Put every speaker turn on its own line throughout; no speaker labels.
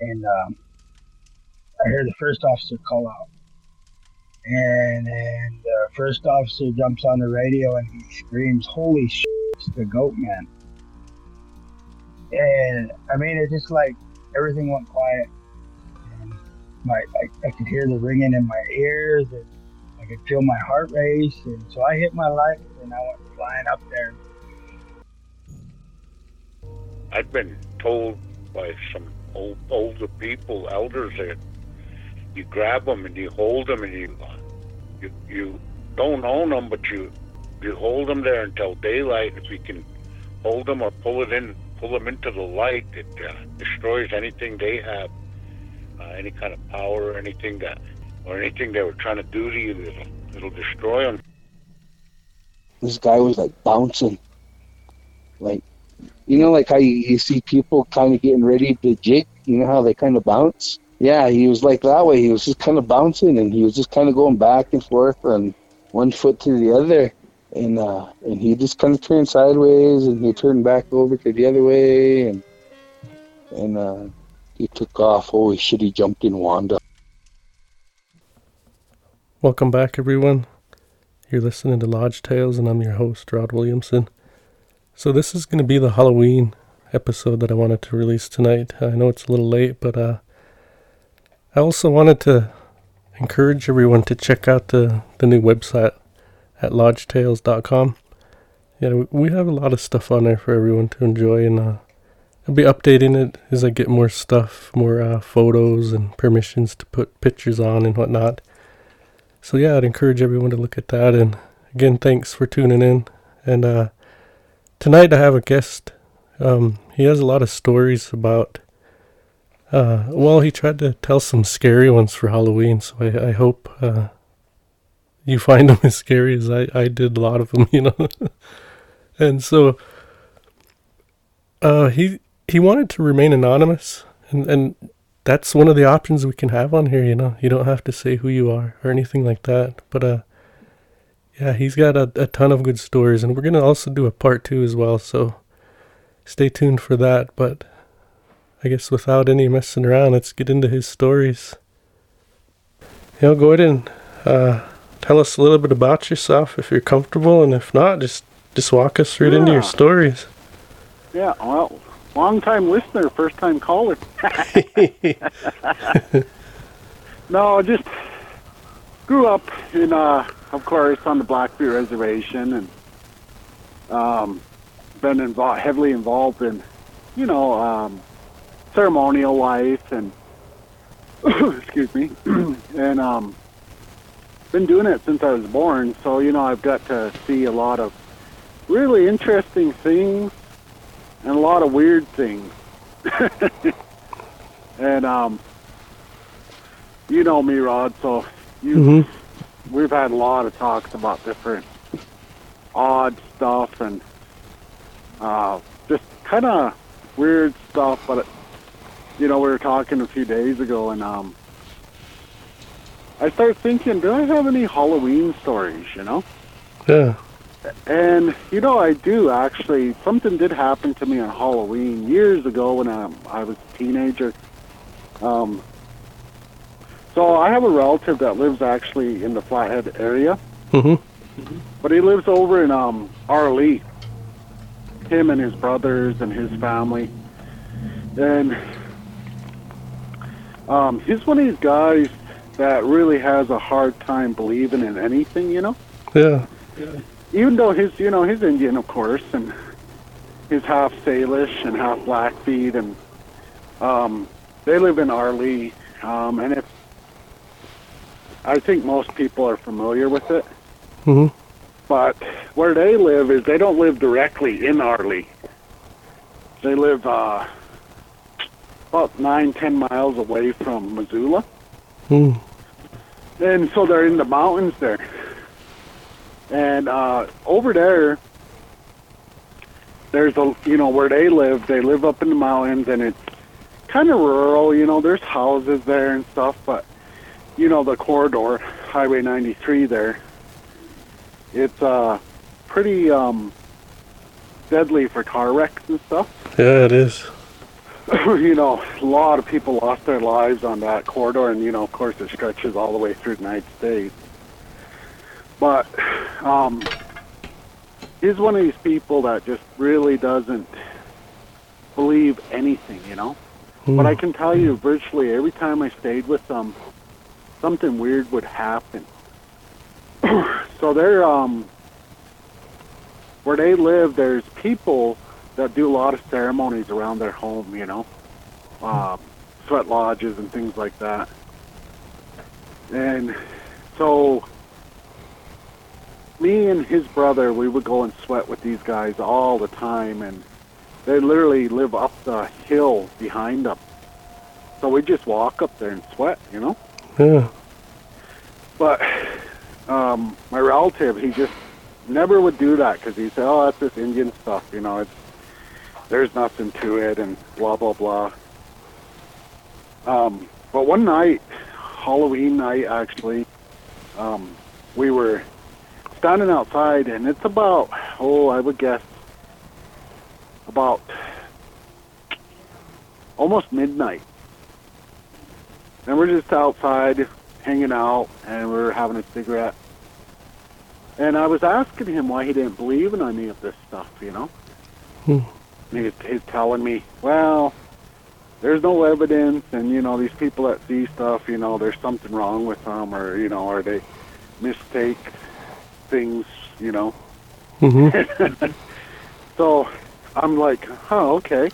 and um, I hear the first officer call out. And then the first officer jumps on the radio and he screams, Holy shit, it's the goat man. And I mean, it's just like everything went quiet. And my, I, I could hear the ringing in my ears and I could feel my heart race. And so I hit my light and I went flying up there.
I've been told by some old, older people, elders, that you grab them and you hold them and you you you don't own them, but you you hold them there until daylight. If you can hold them or pull it in, pull them into the light, it uh, destroys anything they have, uh, any kind of power or anything that or anything they were trying to do to you. It'll, it'll destroy them.
This guy was like bouncing, like you know, like how you, you see people kind of getting ready to jig. You know how they kind of bounce yeah, he was like that way. He was just kind of bouncing, and he was just kind of going back and forth on one foot to the other, and uh, and he just kind of turned sideways, and he turned back over to the other way, and and uh, he took off. Holy shit! He jumped in Wanda.
Welcome back, everyone. You're listening to Lodge Tales, and I'm your host, Rod Williamson. So this is going to be the Halloween episode that I wanted to release tonight. I know it's a little late, but uh, I also wanted to encourage everyone to check out the, the new website at lodgetales.com. Yeah, we have a lot of stuff on there for everyone to enjoy, and uh, I'll be updating it as I get more stuff, more uh, photos, and permissions to put pictures on and whatnot. So, yeah, I'd encourage everyone to look at that. And again, thanks for tuning in. And uh, tonight I have a guest. Um, he has a lot of stories about uh, well, he tried to tell some scary ones for Halloween, so I, I hope uh, you find them as scary as I, I did a lot of them, you know. and so uh, he he wanted to remain anonymous, and and that's one of the options we can have on here. You know, you don't have to say who you are or anything like that. But uh, yeah, he's got a, a ton of good stories, and we're gonna also do a part two as well. So stay tuned for that. But I guess without any messing around, let's get into his stories. You know, go ahead and uh, tell us a little bit about yourself if you're comfortable, and if not, just just walk us right yeah. into your stories.
Yeah, well, long time listener, first time caller. no, just grew up in, uh, of course, on the Blackfeet Reservation, and um, been involved, heavily involved in, you know, um, ceremonial life and excuse me and um been doing it since I was born so you know I've got to see a lot of really interesting things and a lot of weird things and um you know me Rod so you mm-hmm. We've had a lot of talks about different odd stuff and uh just kind of weird stuff but you know, we were talking a few days ago, and um, I started thinking, do I have any Halloween stories? You know?
Yeah.
And you know, I do actually. Something did happen to me on Halloween years ago when I, I was a teenager. Um, so I have a relative that lives actually in the Flathead area.
Mm-hmm.
But he lives over in um, Arlee. Him and his brothers and his family. And um, he's one of these guys that really has a hard time believing in anything, you know.
Yeah. yeah.
Even though he's, you know, he's Indian, of course, and he's half Salish and half Blackfeet, and um, they live in Arlee. Um, and if I think most people are familiar with it.
Mm-hmm.
But where they live is they don't live directly in Arlee. They live uh, about nine, ten miles away from Missoula.
Hmm.
And so they're in the mountains there. And uh, over there, there's a, you know, where they live, they live up in the mountains and it's kind of rural, you know, there's houses there and stuff, but, you know, the corridor, Highway 93 there, it's uh, pretty um, deadly for car wrecks and stuff.
Yeah, it is.
you know, a lot of people lost their lives on that corridor, and you know, of course, it stretches all the way through the United States. But um, he's one of these people that just really doesn't believe anything, you know. But I can tell you, virtually every time I stayed with them, something weird would happen. so they're um, where they live. There's people that do a lot of ceremonies around their home, you know, um, sweat lodges and things like that. And so, me and his brother, we would go and sweat with these guys all the time, and they literally live up the hill behind them. So we just walk up there and sweat, you know.
Yeah.
But um, my relative, he just never would do that because he said, "Oh, that's this Indian stuff, you know. It's there's nothing to it," and blah blah blah. Um, but one night, Halloween night, actually, um, we were standing outside, and it's about oh, I would guess about almost midnight, and we're just outside hanging out, and we're having a cigarette. And I was asking him why he didn't believe in any of this stuff, you know.
Hmm.
And he's, he's telling me, well, there's no evidence, and you know these people that see stuff, you know, there's something wrong with them, or you know, or they mistake things, you know.
Mm-hmm.
So I'm like, oh, okay.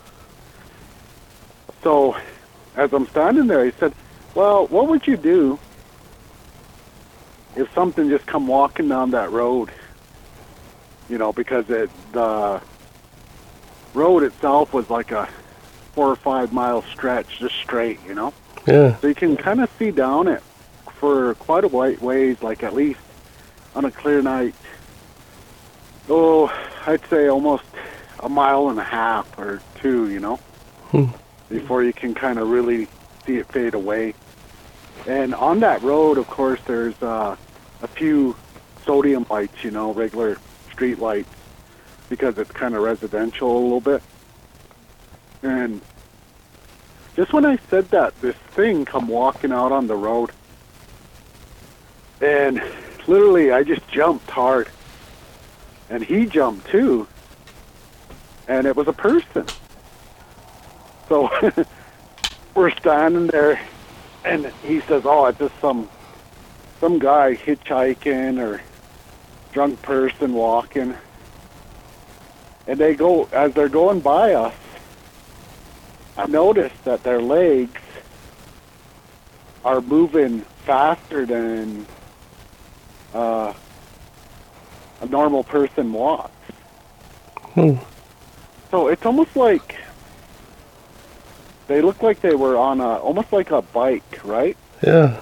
So as I'm standing there, he said, well, what would you do if something just come walking down that road? You know, because it, the road itself was like a four or five mile stretch, just straight, you know?
Yeah.
So you can kind of see down it for quite a white ways, like at least on a clear night. Oh, I'd say almost a mile and a half or two, you know,
Hmm.
before you can kind of really see it fade away. And on that road, of course, there's uh, a few sodium lights, you know, regular street lights, because it's kind of residential a little bit. And just when I said that, this thing come walking out on the road, and literally I just jumped hard, and he jumped too, and it was a person. So we're standing there, and he says, "Oh, it's just some some guy hitchhiking or drunk person walking." And they go as they're going by us. I noticed that their legs are moving faster than uh, a normal person walks.
Hmm.
So it's almost like they look like they were on a almost like a bike, right?
Yeah.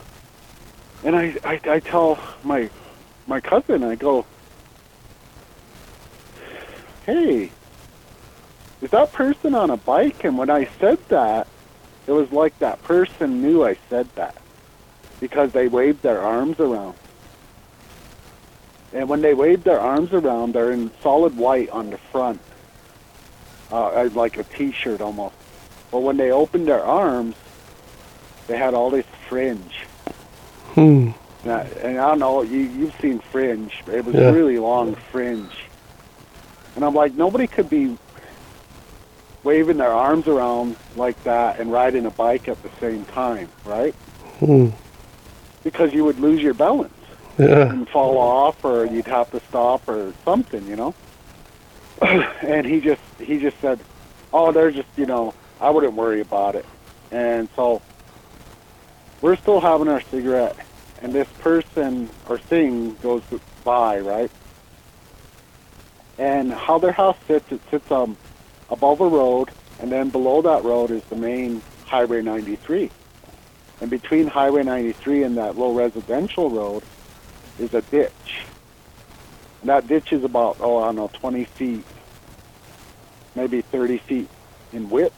And I, I, I tell my my cousin, I go, Hey, is that person on a bike? And when I said that, it was like that person knew I said that because they waved their arms around. And when they waved their arms around, they're in solid white on the front, uh, like a T-shirt almost. But when they opened their arms, they had all this fringe.
Hmm.
And I, and I don't know, you, you've seen fringe. It was
Yeah.
really long fringe. And I'm like, nobody could be waving their arms around like that and riding a bike at the same time, right?
Hmm.
Because you would lose your balance
Yeah.
and fall off, or you'd have to stop, or something, you know. and he just he just said, "Oh, they're just you know, I wouldn't worry about it." And so we're still having our cigarette, and this person or thing goes by, right? And how their house sits, it sits um above a road, and then below that road is the main Highway 93. And between Highway 93 and that little residential road is a ditch. And that ditch is about, oh, I don't know, 20 feet, maybe 30 feet in width.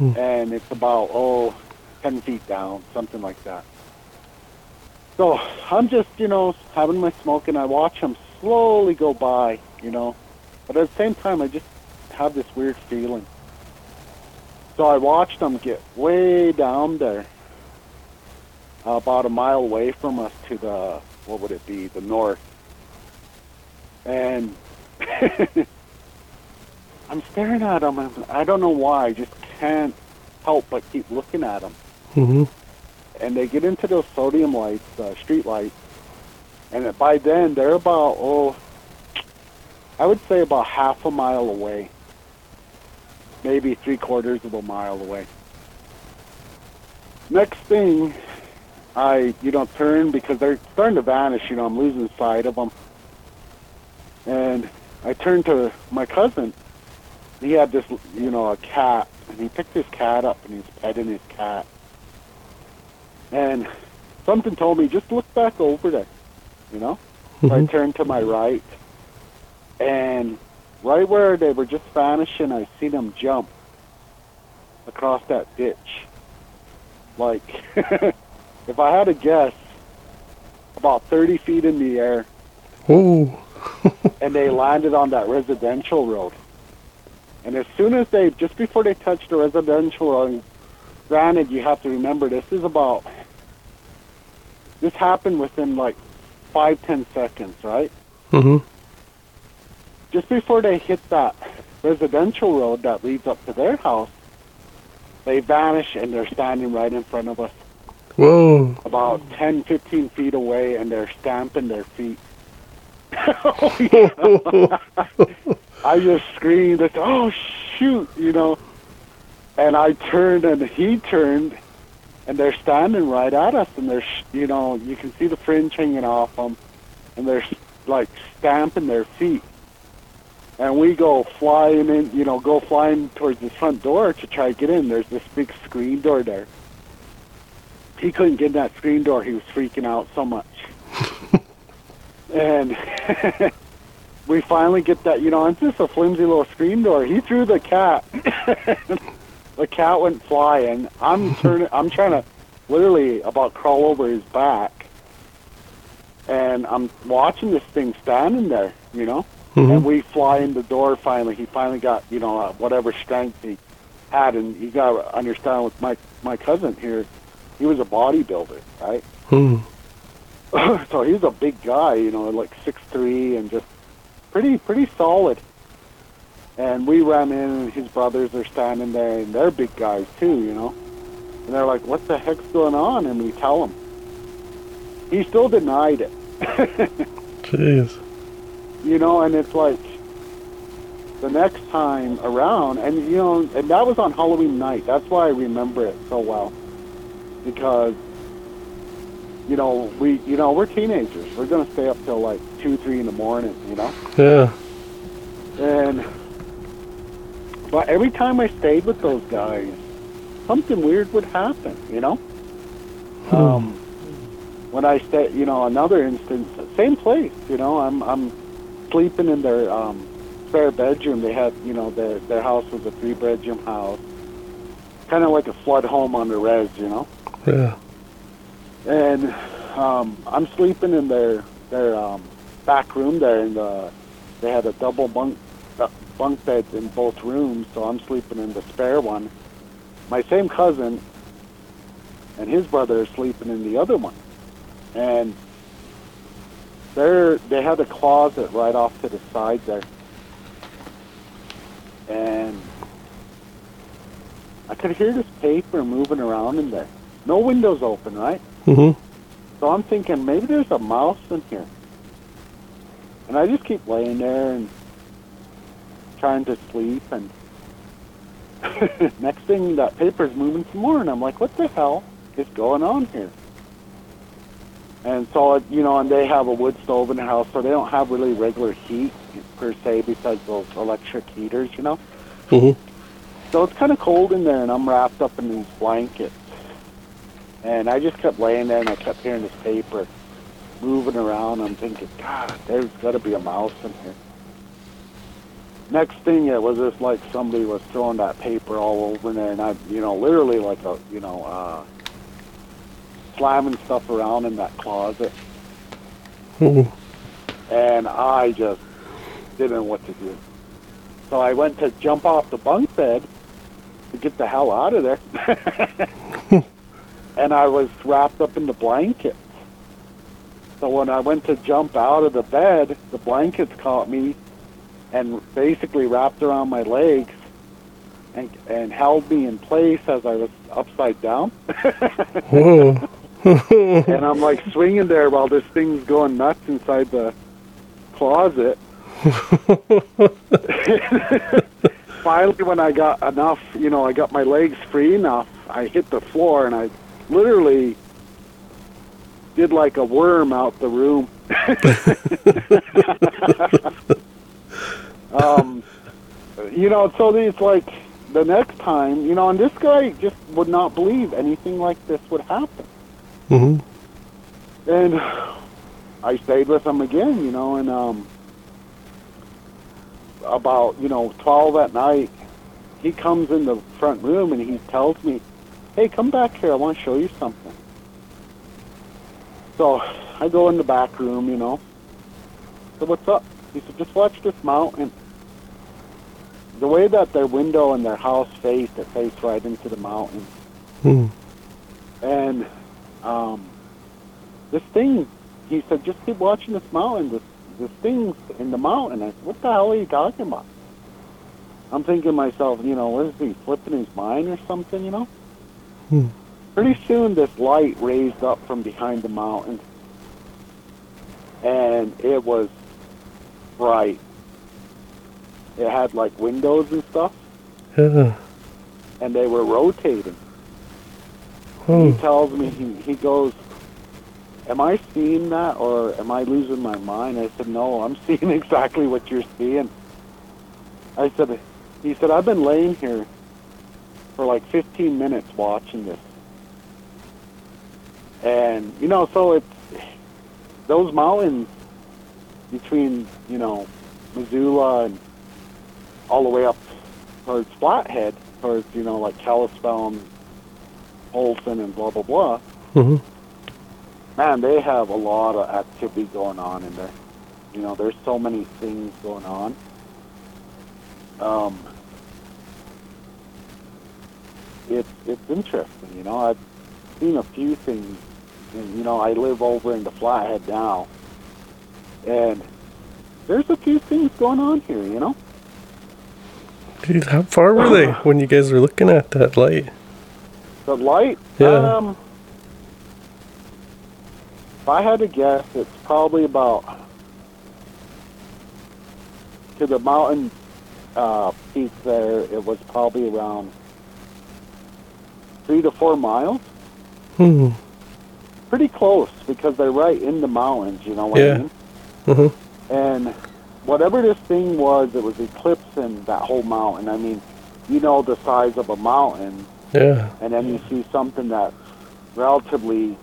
Hmm.
And it's about, oh, 10 feet down, something like that. So I'm just, you know, having my smoke and I watch them slowly go by, you know. But at the same time, I just have this weird feeling. So I watched them get way down there, about a mile away from us to the what would it be, the north. And I'm staring at them, I don't know why. Just can't help but keep looking at them.
Mm-hmm.
And they get into those sodium lights, uh, street lights, and by then they're about oh, I would say about half a mile away, maybe three quarters of a mile away. Next thing, I you know turn because they're starting to vanish. You know I'm losing sight of them, and I turn to my cousin. He had this you know a cat, and he picked his cat up and he's petting his cat. And something told me just look back over there, you know. So I
mm-hmm.
turned to my right, and right where they were just vanishing, I seen them jump across that ditch. Like, if I had to guess, about 30 feet in the air,
Oh.
and they landed on that residential road. And as soon as they, just before they touched the residential road, granted, you have to remember this is about, this happened within like five, ten seconds, right?
Mm-hmm.
just before they hit that residential road that leads up to their house, they vanish and they're standing right in front of us,
Whoa.
about 10, 15 feet away, and they're stamping their feet. Oh, yeah. I just screamed, it's, oh, shoot, you know. And I turned and he turned, and they're standing right at us, and they're, you know, you can see the fringe hanging off them, and they're like stamping their feet. And we go flying in, you know, go flying towards the front door to try to get in. There's this big screen door there. He couldn't get in that screen door. He was freaking out so much. and we finally get that, you know, it's just a flimsy little screen door. He threw the cat. the cat went flying. I'm turning. I'm trying to literally about crawl over his back, and I'm watching this thing standing there, you know. And
Mm-hmm.
we fly in the door finally. He finally got, you know, uh, whatever strength he had, and you got to understand with my my cousin here, he was a bodybuilder, right?
Mm.
so he's a big guy, you know, like six three and just pretty pretty solid. And we ran in, and his brothers are standing there, and they're big guys too, you know. And they're like, "What the heck's going on?" And we tell him. He still denied it,
Jeez.
you know. And it's like the next time around, and you know, and that was on Halloween night. That's why I remember it so well, because you know we, you know, we're teenagers. We're gonna stay up till like two, three in the morning, you know.
Yeah.
And but every time I stayed with those guys, something weird would happen, you know. Um, when I stay, you know, another instance, same place, you know, I'm I'm sleeping in their um, spare bedroom. They had, you know, their their house was a three bedroom house, kind of like a flood home on the res, you know
Yeah.
and um, I'm sleeping in their their um, back room there, and the they had a double bunk uh, bunk beds in both rooms, so I'm sleeping in the spare one. My same cousin and his brother are sleeping in the other one, and they're they had a closet right off to the side there, and I could hear this paper moving around in there. No windows open, right?
Mm-hmm.
So I'm thinking maybe there's a mouse in here. And I just keep laying there and trying to sleep and next thing that paper's moving some more and I'm like, what the hell is going on here? And so, you know, and they have a wood stove in the house, so they don't have really regular heat per se besides those electric heaters, you know?
Mm-hmm.
So it's kind of cold in there, and I'm wrapped up in these blankets. And I just kept laying there, and I kept hearing this paper moving around. I'm thinking, God, there's got to be a mouse in here. Next thing, it was just like somebody was throwing that paper all over there, and I, you know, literally like a, you know, uh, slamming stuff around in that closet.
Ooh.
and I just didn't know what to do. So I went to jump off the bunk bed, to get the hell out of there. and I was wrapped up in the blankets. So when I went to jump out of the bed, the blankets caught me and basically wrapped around my legs and and held me in place as I was upside down.
Whoa.
and I'm like swinging there while this thing's going nuts inside the closet. Finally, when I got enough, you know, I got my legs free enough, I hit the floor and I literally did like a worm out the room. um, you know, so it's like the next time, you know, and this guy just would not believe anything like this would happen.
hmm
And I stayed with him again, you know, and um, about you know twelve at night, he comes in the front room and he tells me, "Hey, come back here. I want to show you something." So I go in the back room, you know. So what's up? He said, "Just watch this mountain." The way that their window and their house faced, it faced right into the mountain.
Hmm.
And um, this thing, he said, just keep watching this mountain. This, this thing's in the mountain. I said, what the hell are you talking about? I'm thinking to myself, you know, what is he flipping his mind or something, you know?
Hmm.
Pretty soon, this light raised up from behind the mountain, and it was bright. It had like windows and stuff,
Yeah.
and they were rotating.
Whoa.
he tells me he, he goes am i seeing that or am i losing my mind i said no i'm seeing exactly what you're seeing i said he said i've been laying here for like 15 minutes watching this and you know so it's those mountains between you know missoula and all the way up towards flathead towards you know like kalispell Polson and blah blah blah.
hmm
Man, they have a lot of activity going on in there. You know, there's so many things going on. Um, it's it's interesting. You know, I've seen a few things. And, you know, I live over in the Flathead now, and there's a few things going on here. You know.
Dude, how far were they when you guys were looking at that light?
The light?
Yeah.
Um, if I had to guess, it's probably about to the mountain uh, peak there. It was probably around three to four miles.
Hmm.
Pretty close because they're right in the mountains. You know what
Yeah.
I mean?
hmm
And whatever this thing was, it was eclipsing that whole mountain. I mean, you know the size of a mountain
Yeah.
and then you see something that's relatively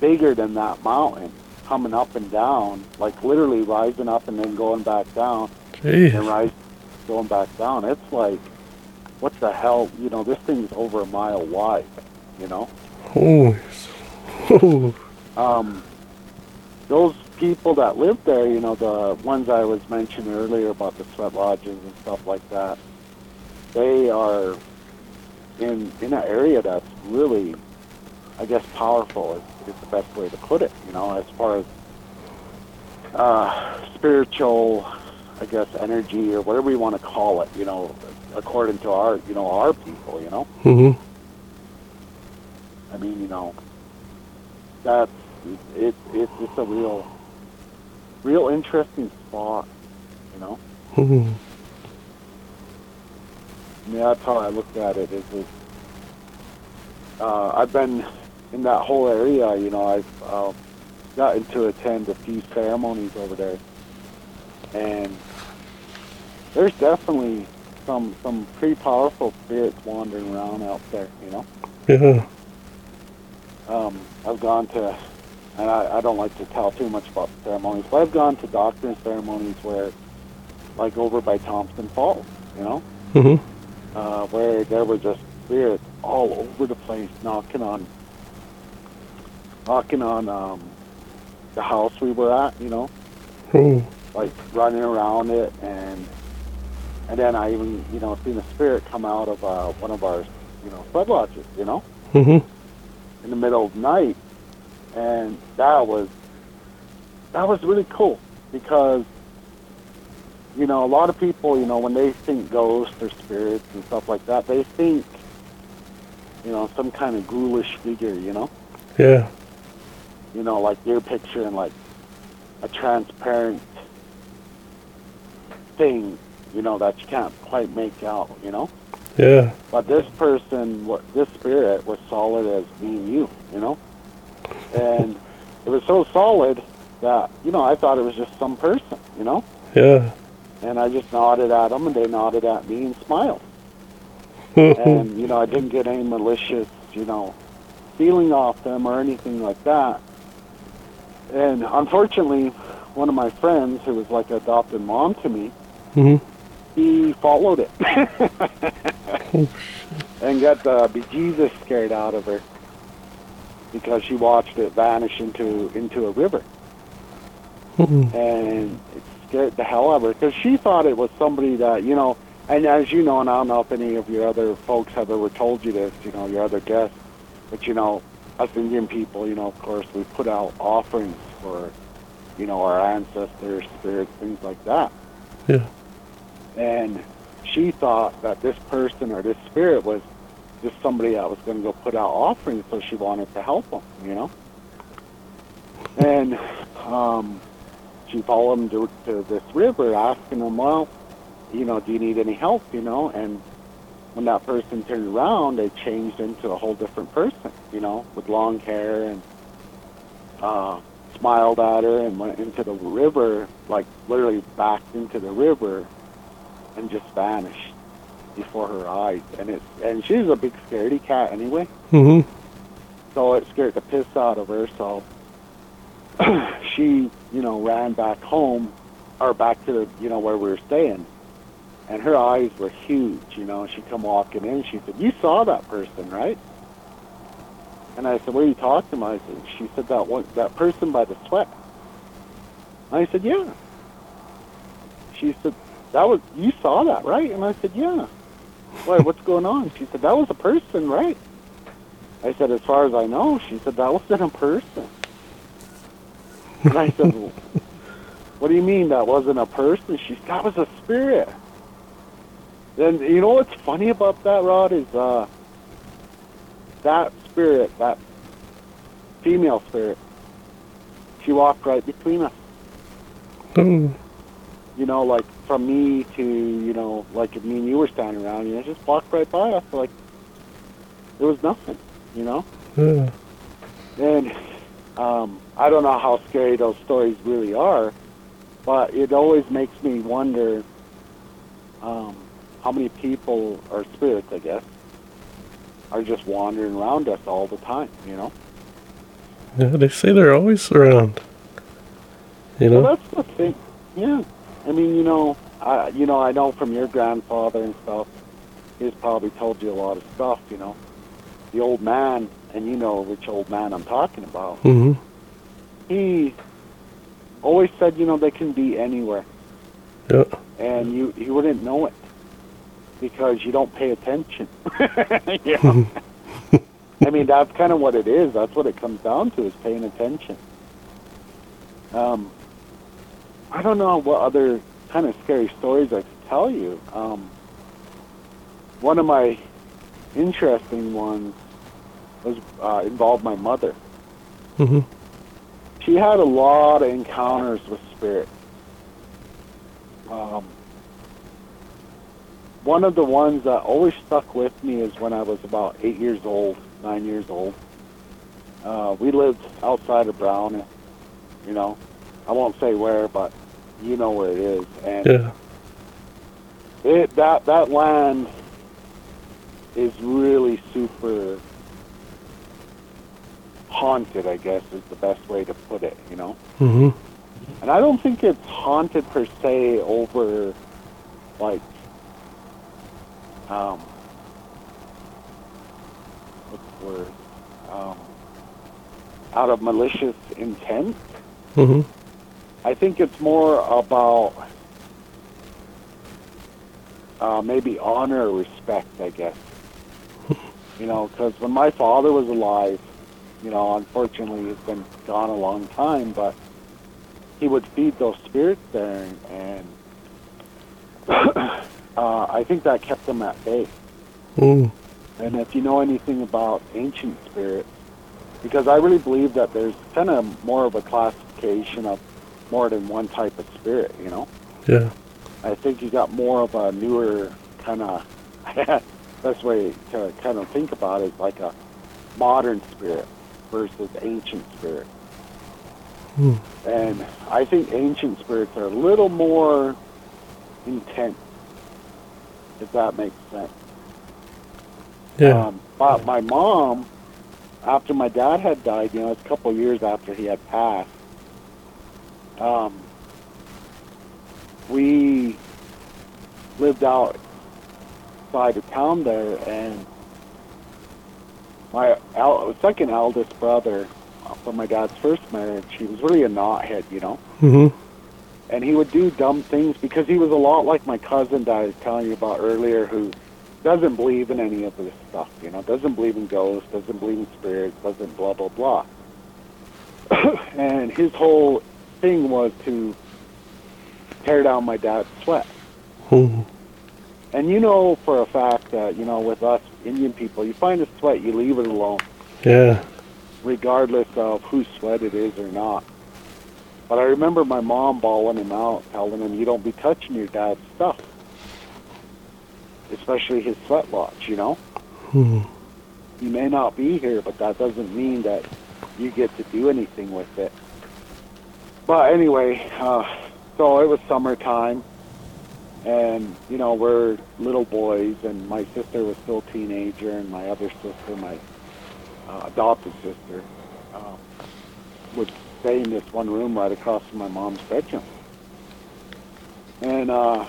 bigger than that mountain coming up and down, like literally rising up and then going back down, and
Jeez.
rise, going back down. It's like, what the hell? You know, this thing's over a mile wide. You know,
Oh.
Um, those people that live there, you know, the ones I was mentioning earlier about the sweat lodges and stuff like that, they are in in an area that's really, I guess, powerful is, is the best way to put it. You know, as far as uh, spiritual, I guess, energy or whatever you want to call it. You know, according to our, you know, our people. You know.
hmm
I mean, you know, that's it. It's just a real, real interesting spot. You know,
hmm
I mean, that's how I looked at it. Is it, uh, I've been in that whole area. You know, I've uh, gotten to attend a few ceremonies over there, and there's definitely some some pretty powerful spirits wandering around out there. You know.
Yeah.
um, I've gone to, and I, I don't like to tell too much about the ceremonies, but I've gone to doctoring ceremonies where, like over by Thompson Falls, you know,
hmm
uh, where there were just spirits all over the place knocking on, knocking on um, the house we were at, you know,
Oh.
like running around it, and And then I even, you know, seen a spirit come out of uh, one of our, you know, sweat lodges, you know,
Mhm.
In the middle of the night, and that was that was really cool because you know a lot of people, you know, when they think ghosts or spirits and stuff like that, they think you know some kind of ghoulish figure, you know,
Yeah.
you know, like you're picturing like a transparent thing, you know, that you can't quite make out, you know.
Yeah.
But this person, what this spirit was solid as me and you, you know, and it was so solid that you know I thought it was just some person, you know,
Yeah.
and I just nodded at them, and they nodded at me and smiled, and you know I didn't get any malicious, you know, feeling off them or anything like that. And unfortunately, one of my friends, who was like an adopted mom to me,
Mhm.
He followed it. and got the bejesus scared out of her because she watched it vanish into into a river,
Mhm.
and it scared the hell out of her because she thought it was somebody that you know. And as you know, and I don't know if any of your other folks have ever told you this, you know, your other guests, but you know, us Indian people, you know, of course, we put out offerings for, you know, our ancestors, spirits, things like that.
Yeah.
And she thought that this person or this spirit was just somebody that was going to go put out offerings, so she wanted to help them, you know. And um, she followed him to, to this river, asking him, "Well, you know, do you need any help?" You know, and when that person turned around, they changed into a whole different person, you know, with long hair and uh, smiled at her and went into the river, like literally backed into the river and just vanished before her eyes. And it and she's a big scaredy cat anyway,
Mhm.
so it scared the piss out of her. So she, you know, ran back home or back to the, you know where we were staying. And her eyes were huge, you know. She come walking in. She said, "You saw that person, right?" And I said, "What are you talking about?" I said, "She said that one, that person by the sweat." I said, "Yeah." She said, "That was you saw that, right?" And I said, "Yeah." Why? What's going on? She said, "That was a person, right?" I said, "As far as I know," she said, "That wasn't a person." And I said, well, "What do you mean that wasn't a person?" She said, "That was a spirit." Then you know what's funny about that, Rod, is uh, that spirit, that female spirit, she walked right between us.
Oh.
you know, like from me to, you know, like if me and you were standing around, you know, just walked right by us like it was nothing, you know?
Yeah.
And um, I don't know how scary those stories really are, but it always makes me wonder um, how many people or spirits, I guess, are just wandering around us all the time, you know?
Yeah. They say they're always around. You know.
Well, that's the thing. Yeah, I mean, you know, I, you know, I know from your grandfather and stuff. He's probably told you a lot of stuff. You know, the old man, and you know which old man I'm talking about.
Mhm.
He always said, you know, they can be anywhere,
Yeah.
and you you wouldn't know it because you don't pay attention. yeah. I mean, that's kind of what it is. That's what it comes down to is paying attention. Um, I don't know what other kind of scary stories I could tell you. Um, one of my interesting ones was uh, involved my mother.
Mhm.
She had a lot of encounters with spirits. Um, one of the ones that always stuck with me is when I was about eight years old, nine years old. Uh, we lived outside of Brown, you know. I won't say where, but you know where it is. And
Yeah.
it that that land is really super haunted. I guess is the best way to put it. You know.
Mhm.
And I don't think it's haunted per se over, like, um, what's the word? Um, out of malicious intent.
Mhm.
I think it's more about uh, maybe honor or respect, I guess. you know, because when my father was alive, you know, unfortunately he's been gone a long time, but he would feed those spirits there, and uh, I think that kept them at bay.
Mm.
And if you know anything about ancient spirits, because I really believe that there's kind of more of a classification of more than one type of spirit, you know?
Yeah.
I think you got more of a newer kind of, best way to kind of think about it is like a modern spirit versus ancient spirit.
Hmm.
And I think ancient spirits are a little more intense, if that makes sense.
Yeah.
Um, but my mom, after my dad had died, you know, it's a couple of years after he had passed, um, we lived outside of town there, and my el- second eldest brother from my dad's first marriage, he was really a knothead, you know
hmm
and he would do dumb things because he was a lot like my cousin that I was telling you about earlier, who doesn't believe in any of this stuff. You know, doesn't believe in ghosts, doesn't believe in spirits, doesn't blah blah blah. and his whole thing was to tear down my dad's sweat.
hmm
And you know for a fact that you know with us Indian people, you find a sweat, you leave it alone,
Yeah.
regardless of whose sweat it is or not. But I remember my mom bawling him out, telling him, "You don't be touching your dad's stuff, especially his sweat lodge." You know,
hmm
he may not be here, but that doesn't mean that you get to do anything with it. But anyway, uh, so it was summertime, and you know we're little boys, and my sister was still a teenager, and my other sister, my uh, adopted sister, uh, would stay in this one room right across from my mom's bedroom. And uh,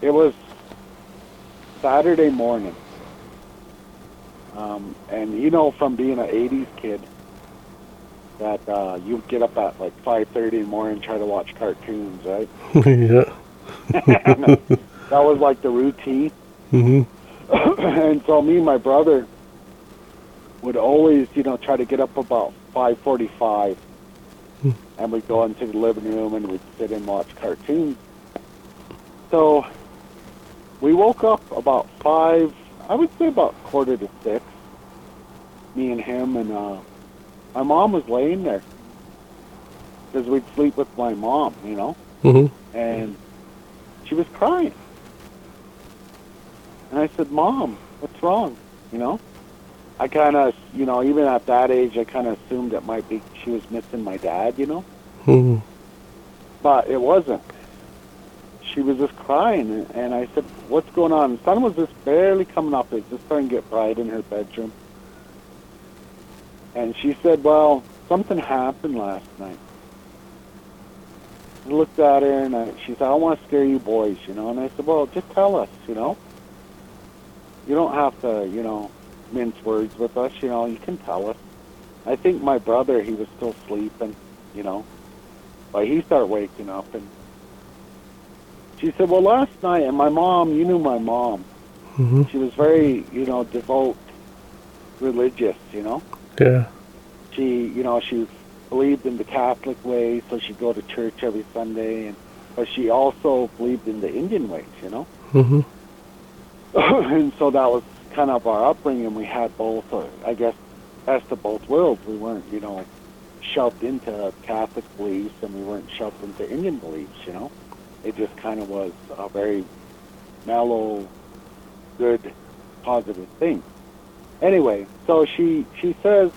it was Saturday morning. Um, and you know from being an 80s kid that uh, you get up at like 5.30 in the morning and try to watch cartoons, right?
yeah.
that was like the routine.
hmm
and so me and my brother would always, you know, try to get up about 5:45,
Hmm.
and we'd go into the living room and we'd sit and watch cartoons. So we woke up about five, I would say about quarter to six. Me and him and uh, my mom was laying there because we'd sleep with my mom, you know
hmm
and she was crying. And I said, Mom, what's wrong? You know? I kind of, you know, even at that age, I kind of assumed it might be she was missing my dad, you know?
hmm
But it wasn't. She was just crying, and I said, What's going on? The sun was just barely coming up. It was just starting to get bright in her bedroom. And she said, Well, something happened last night. I looked at her and I, she said, I don't want to scare you boys, you know. And I said, well, just tell us, you know. You don't have to, you know, mince words with us, you know. You can tell us. I think my brother, he was still sleeping, you know. But he started waking up and she said, well, last night, and my mom, you knew my mom.
hmm
She was very, you know, devout, religious, you know.
Yeah.
she you know she believed in the catholic way so she'd go to church every sunday and but she also believed in the indian ways you know?
Hmm
and so that was kind of our upbringing. We had both uh, i guess best of both worlds. We weren't you know shoved into catholic beliefs and we weren't shoved into indian beliefs you know? It just kind of was a very mellow good positive thing anyway so she she says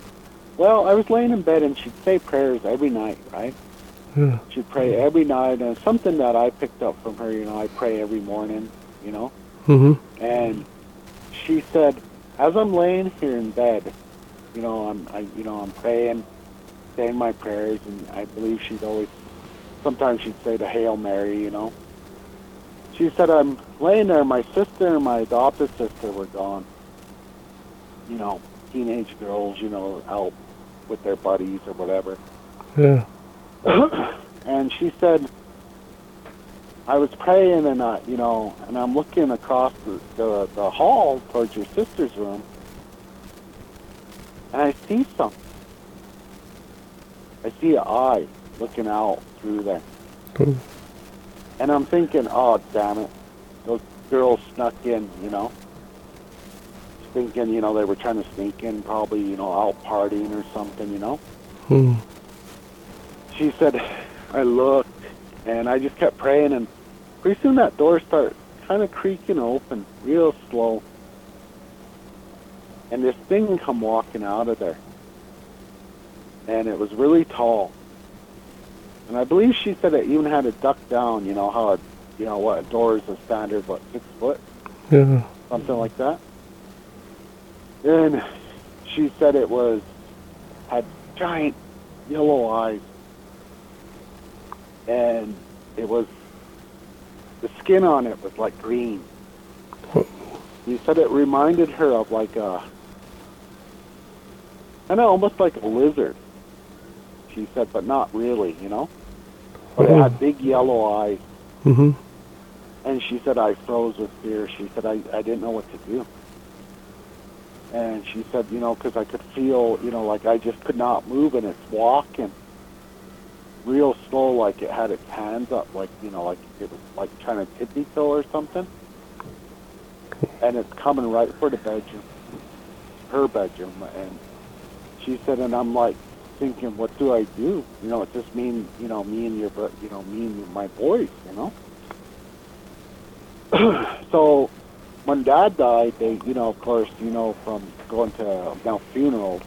well i was laying in bed and she'd say prayers every night right?
Yeah.
she'd pray every night and something that i picked up from her you know i pray every morning you know?
Hmm
and she said as i'm laying here in bed you know i'm I, you know i'm praying saying my prayers and i believe she'd always sometimes she'd say the hail mary you know? She said i'm laying there. My sister and my adopted sister were gone you know teenage girls you know out with their buddies or whatever
Yeah.
and she said, I was praying and uh, you know, and I'm looking across the, the the hall towards your sister's room, and I see something. I see an eye looking out through there,
Oh,
and I'm thinking, oh damn it, those girls snuck in, you know. Thinking, you know, they were trying to sneak in, probably, you know, out partying or something, you know.
hmm.
she said, I looked, and I just kept praying, and pretty soon that door started kind of creaking open, real slow. And this thing come walking out of there. And it was really tall. And I believe she said it even had to duck down, you know, how, it, you know, what, a door is a standard, what, six foot?
Yeah.
something like that. And she said it was had giant yellow eyes, and it was the skin on it was like green. She said it reminded her of like a, I know, almost like a lizard. She said, but not really, you know. But it had big yellow eyes.
hmm
And she said, I froze with fear. She said, I, I didn't know what to do. And she said, you know, because I could feel, you know, like I just could not move and it's walking real slow, like it had its hands up, like, you know, like it was like trying to tippy toe or something. And it's coming right for the bedroom, her bedroom. And she said, and I'm like thinking, what do I do? You know, it just mean, you know, me and your, you know, me and my boys, you know? so when dad died, they, you know, of course, you know, from going to now funerals,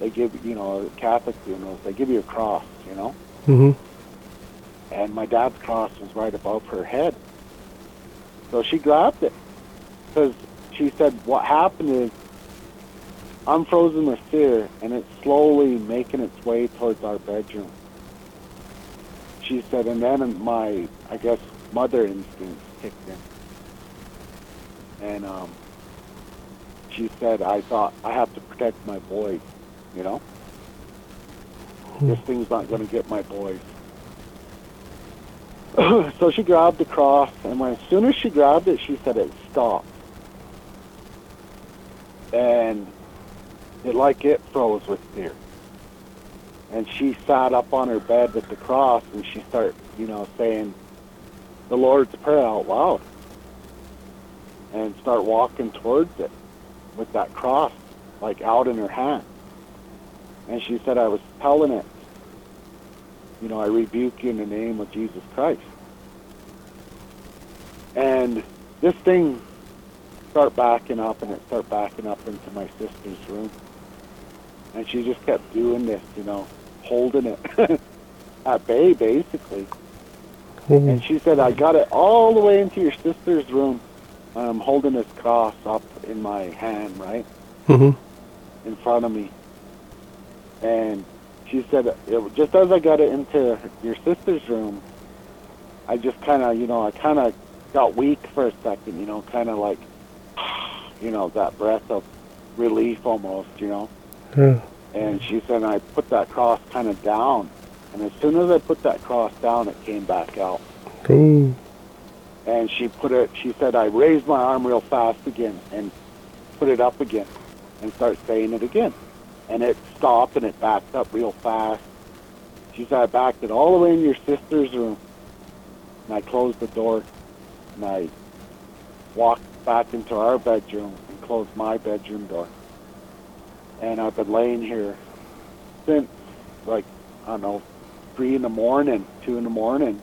they give, you know, Catholic funerals, they give you a cross, you know,
hmm
and my dad's cross was right above her head. So she grabbed it because she said what happened is I'm frozen with fear, and it's slowly making its way towards our bedroom. She said, and then my, I guess, mother instincts kicked in. And um, she said, I thought I have to protect my boys, you know? This thing's not going to get my boys. so she grabbed the cross, and when, as soon as she grabbed it, she said it stopped. And it like it froze with fear. And she sat up on her bed with the cross, and she started, you know, saying the Lord's Prayer out loud, and start walking towards it with that cross, like out in her hand. And she said, I was telling it, you know, I rebuke you in the name of Jesus Christ. And this thing start backing up and it start backing up into my sister's room. And she just kept doing this, you know, holding it at bay basically.
hmm
And she said, I got it all the way into your sister's room. I'm holding this cross up in my hand, right?
hmm
in front of me. And she said, it, just as I got it into your sister's room, I just kind of, you know, I kind of got weak for a second, you know, kind of like, you know, that breath of relief almost, you know.
Yeah.
And she said, I put that cross kind of down. And as soon as I put that cross down, it came back out. And she put it, she said, I raised my arm real fast again and put it up again and start saying it again. And it stopped and it backed up real fast. She said, I backed it all the way in your sister's room. And I closed the door and I walked back into our bedroom and closed my bedroom door. And I've been laying here since, like, I don't know, three in the morning, two in the morning,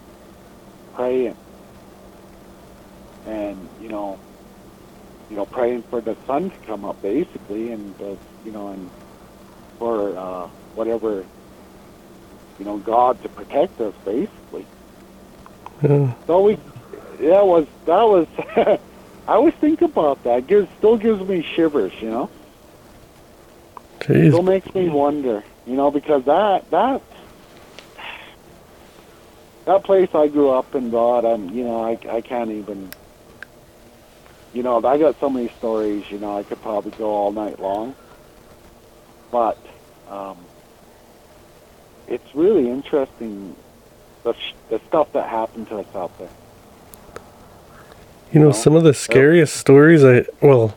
praying. And, you know, you know, praying for the sun to come up, basically, and, uh, you know, and for uh, whatever, you know, God to protect us, basically.
Yeah.
So we, yeah, was that was. I always think about that. It gives, still gives me shivers, you know.
Jeez.
Still makes me wonder, you know, because that that that place I grew up in, God, I'm, you know, I I can't even. You know, I got so many stories. You know, I could probably go all night long. But um, it's really interesting the sh- the stuff that happened to us out there.
You know,
No.
some of the scariest stories I well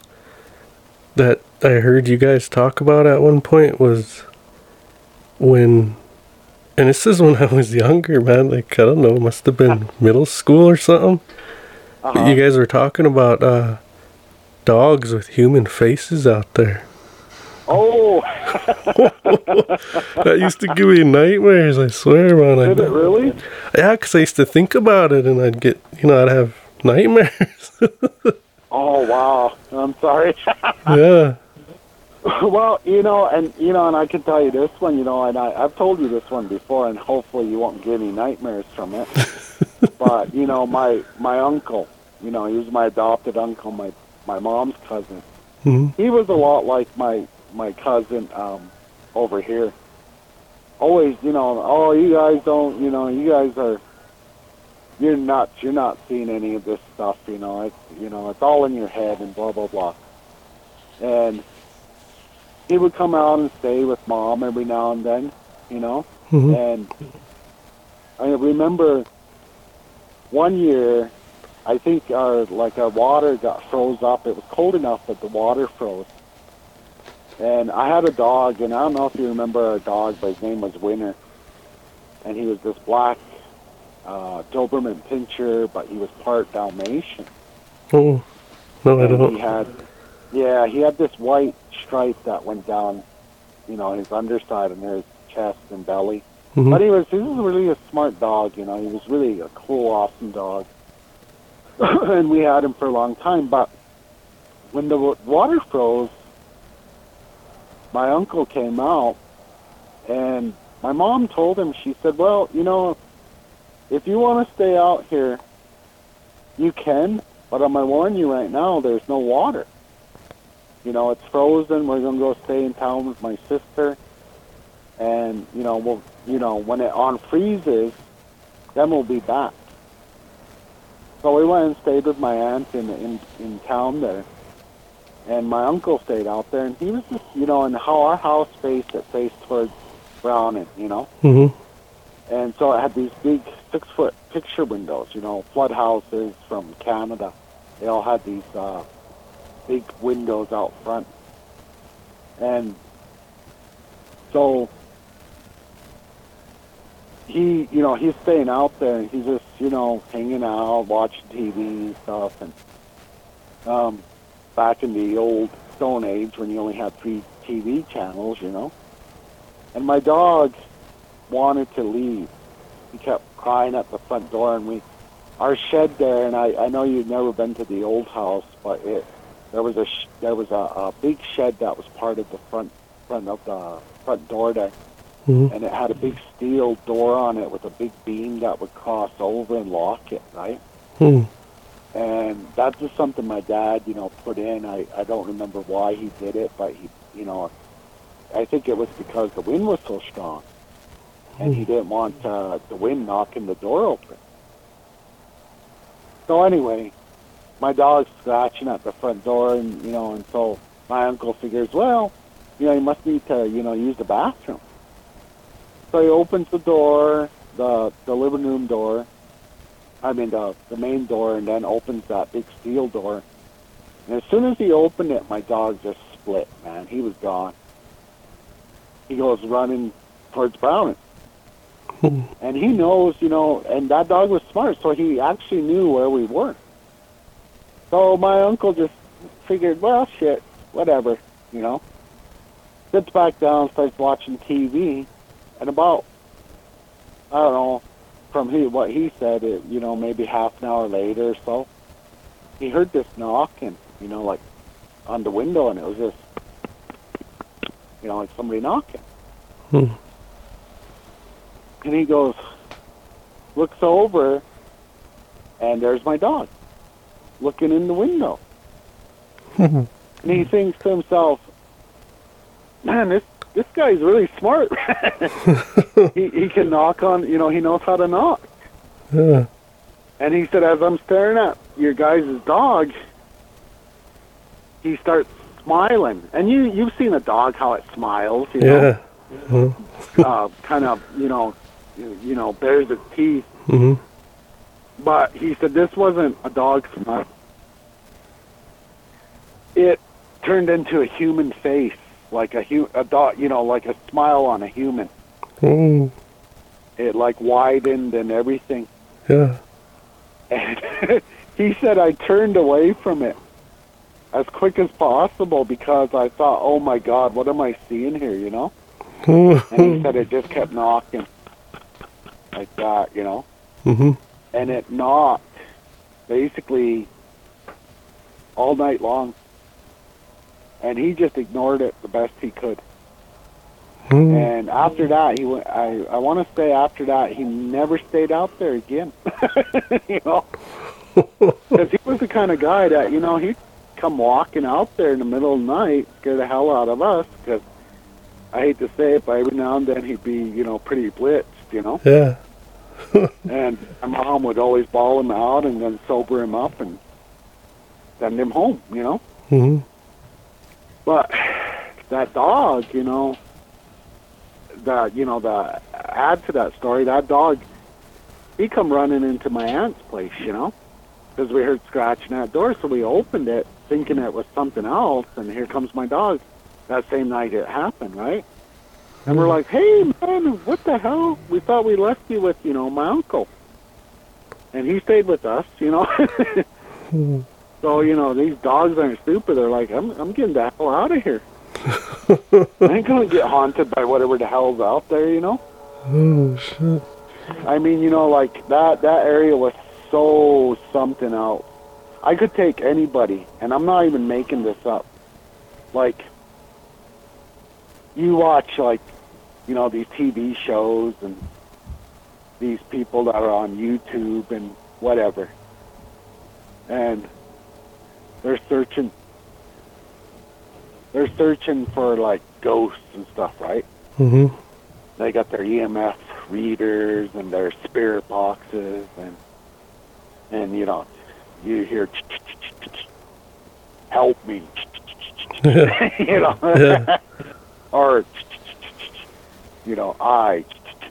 that I heard you guys talk about at one point was when and this is when I was younger, man. Like I don't know, must have been middle school or something.
Uh-huh.
You guys were talking about uh dogs with human faces out there.
Oh,
That used to give me nightmares, I swear, man. I,
did it really?
Yeah, 'cause I used to think about it and I'd get, you know, I'd have nightmares.
Oh wow, I'm sorry.
yeah.
well, you know, and you know, and I can tell you this one, you know, and I, I've told you this one before, and hopefully you won't get any nightmares from it. but you know, my my uncle, you know, he was my adopted uncle, my my mom's cousin.
hmm
He was a lot like my my cousin um, over here. Always, you know, oh, you guys don't, you know, you guys are. You're not. You're not seeing any of this stuff. You know, it's you know, it's all in your head and blah blah blah. And he would come out and stay with mom every now and then. You know,
hmm
and I remember one year, I think our like our water got froze up. It was cold enough that the water froze. And I had a dog, and I don't know if you remember our dog, but his name was Winner, And he was this black uh, Doberman Pinscher, but he was part Dalmatian.
Oh, no, I don't.
he had, yeah, he had this white stripe that went down, you know, his underside and near his chest and belly.
Mhm.
But he was he was really a smart dog, you know. He was really a cool, awesome dog, and we had him for a long time. But when the wa- water froze, my uncle came out, and my mom told him. She said, "Well, you know, if you want to stay out here, you can, but I'm gonna warn you right now. There's no water. You know, it's frozen. We're gonna go stay in town with my sister." and you know we'll you know when it on freezes then we'll be back. So we went and stayed with my aunt in in in town there. And my uncle stayed out there. And he was just you know and how our house faced it faced towards browning you know?
Hmm
and so it had these big six foot picture windows you know flood houses from canada. They all had these uh big windows out front and so he, you know, he's staying out there he's just, you know, hanging out, watching TV and stuff. And um, back in the old Stone Age when you only had three TV channels, you know. And my dog wanted to leave. He kept crying at the front door, and we, our shed there. And I, I know you've never been to the old house, but it, there was a, sh- there was a, a big shed that was part of the front, front of the front door there
hmm
and it had a big steel door on it with a big beam that would cross over and lock it, right?
hmm
And that's just something my dad, you know, put in. I I don't remember why he did it, but he, you know, I think it was because the wind was so strong, and he didn't want uh, the wind knocking the door open. So anyway, my dog's scratching at the front door, and you know, and so my uncle figures, well, you know, he must need to, you know, use the bathroom. So he opens the door, the the living room door. I mean the the main door, and then opens that big steel door. And as soon as he opened it, my dog just split. Man, he was gone. He goes running towards Browning, and he knows, you know, and that dog was smart, so he actually knew where we were. So my uncle just figured, well, shit, whatever, you know. Sits back down, starts watching TV, and about, I don't know, from he, what he said, it, you know, maybe half an hour later or so, he heard this knocking, you know, like on the window, and it was just, you know, like somebody knocking.
Hmm.
And he goes, looks over, and there's my dog looking in the window. and he thinks to himself, man, this this guy's really smart. he he can knock on, you know, he knows how to knock.
Yeah.
And he said, as I'm staring at your guys' dog, he starts smiling. And you you've seen a dog how it smiles, you know,
Yeah.
uh, kind of, you know, you, you know, bares its teeth.
hmm
But he said this wasn't a dog smile. It turned into a human face, like a hu- a dot, you know, like a smile on a human.
Oh,
It like widened and everything.
yeah.
And he said I turned away from it as quick as possible because I thought, oh my God, what am I seeing here, you know? And he said it just kept knocking like that, you know?
mm-hmm.
And it knocked basically all night long. And he just ignored it the best he could.
Oh,
And after that, he went. I I want to say after that, he never stayed out there again. you know, because he was the kind of guy that you know he'd come walking out there in the middle of the night, scare the hell out of us. Because I hate to say it, but every now and then he'd be you know pretty blitzed. You know,
yeah.
and my mom would always bawl him out and then sober him up and send him home. You know.
Mm-hmm.
But that dog, you know, that you know, the add to that story, that dog, he come running into my aunt's place, you know, because we heard scratching at the door, so we opened it thinking it was something else, and here comes my dog. That same night it happened, right? And we're mm. like, hey man, what the hell? We thought we left you with, you know, my uncle, and he stayed with us, you know. Mm. So you know these dogs aren't stupid. They're like, I'm I'm getting the hell out of here. I ain't gonna get haunted by whatever the hell's out there. You know.
Oh, shit.
I mean, you know, like that that area was so something else. I could take anybody, and I'm not even making this up. Like, you watch like, you know, these TV shows and these people that are on YouTube and whatever, and they're searching. They're searching for like ghosts and stuff, right?
Mm-hmm.
they got their EMF readers and their spirit boxes and and you know you hear help me you know or you know I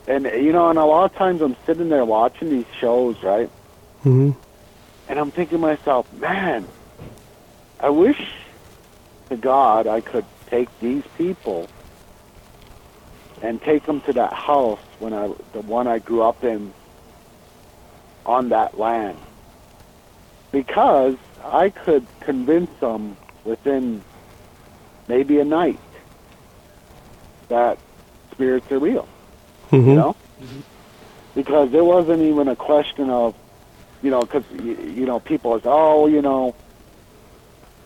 and you know and a lot of times I'm sitting there watching these shows right
Mm-hmm.
and I'm thinking to myself man I wish to God I could take these people and take them to that house when I the one I grew up in on that land. Because I could convince them within maybe a night that spirits are real
Mm-hmm.
you know because there wasn't even a question of you know because you, you know people was oh you know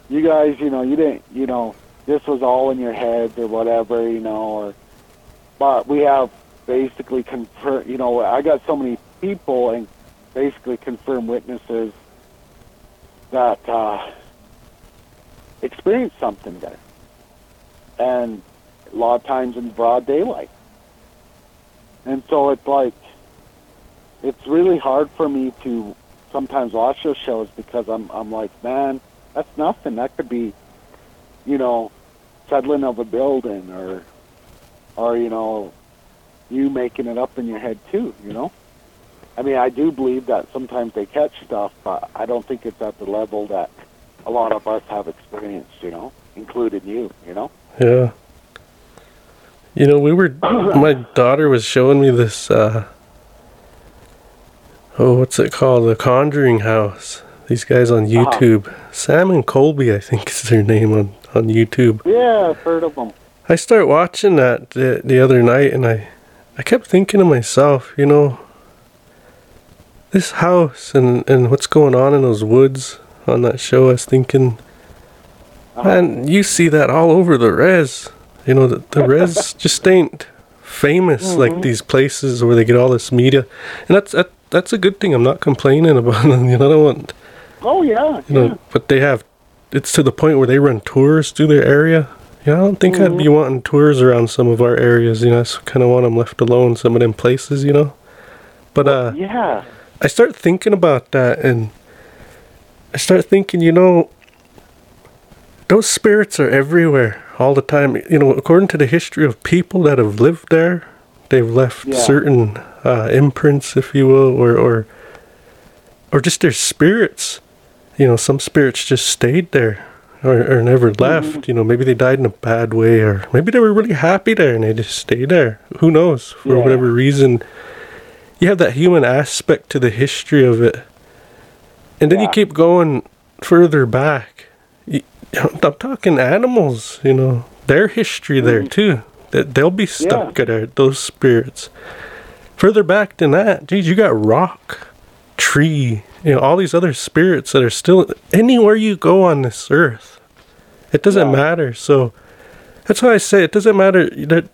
you guys you know you didn't you know this was all in your heads or whatever you know or but we have basically confirm you know i got so many people and basically confirmed witnesses that uh experienced something there. And a lot of times in broad daylight. And so it's like it's really hard for me to sometimes watch those shows because I'm I'm like, man, that's nothing. That could be, you know, settling of a building or or, you know, you making it up in your head too, you know? I mean I do believe that sometimes they catch stuff, but I don't think it's at the level that a lot of us have experienced, you know, including you, you know?
Yeah. You know, we were. my daughter was showing me this. uh Oh, what's it called? The Conjuring House. These guys on
Uh-huh.
YouTube. Sam and Colby, I think is their name on on YouTube.
Yeah, I've heard of them.
I start watching that the, the other night, and I I kept thinking to myself, you know, this house and and what's going on in those woods on that show. I was thinking, man, you see that all over the res. You know, the, the res just ain't famous like these places where they get all this media, and that's that, that's a good thing. I'm not complaining about it. You know, I don't want
Oh yeah,
you know,
yeah.
but they have it's to the point where they run tours through their area. Yeah, I don't think I'd be wanting tours around some of our areas. You know, I kind of want them left alone. Some of them places, you know. But uh,
Yeah.
I start thinking about that, and I start thinking, you know, those spirits are everywhere all the time. You know, according to the history of people that have lived there, they've left
Yeah.
certain uh, imprints, if you will, or or or just their spirits. You know, some spirits just stayed there or, or never mm-hmm. left. You know, maybe they died in a bad way, or maybe they were really happy there and they just stayed there. Who knows? For
Yeah.
whatever reason, you have that human aspect to the history of it, and then you keep going further back. You, I'm talking animals. You know, their history there mm-hmm. too. That they'll be stuck there. Those spirits. Further back than that, geez, you got rock, tree, you know, all these other spirits that are still anywhere you go on this earth. It doesn't
Yeah.
matter. So that's why I say it doesn't matter that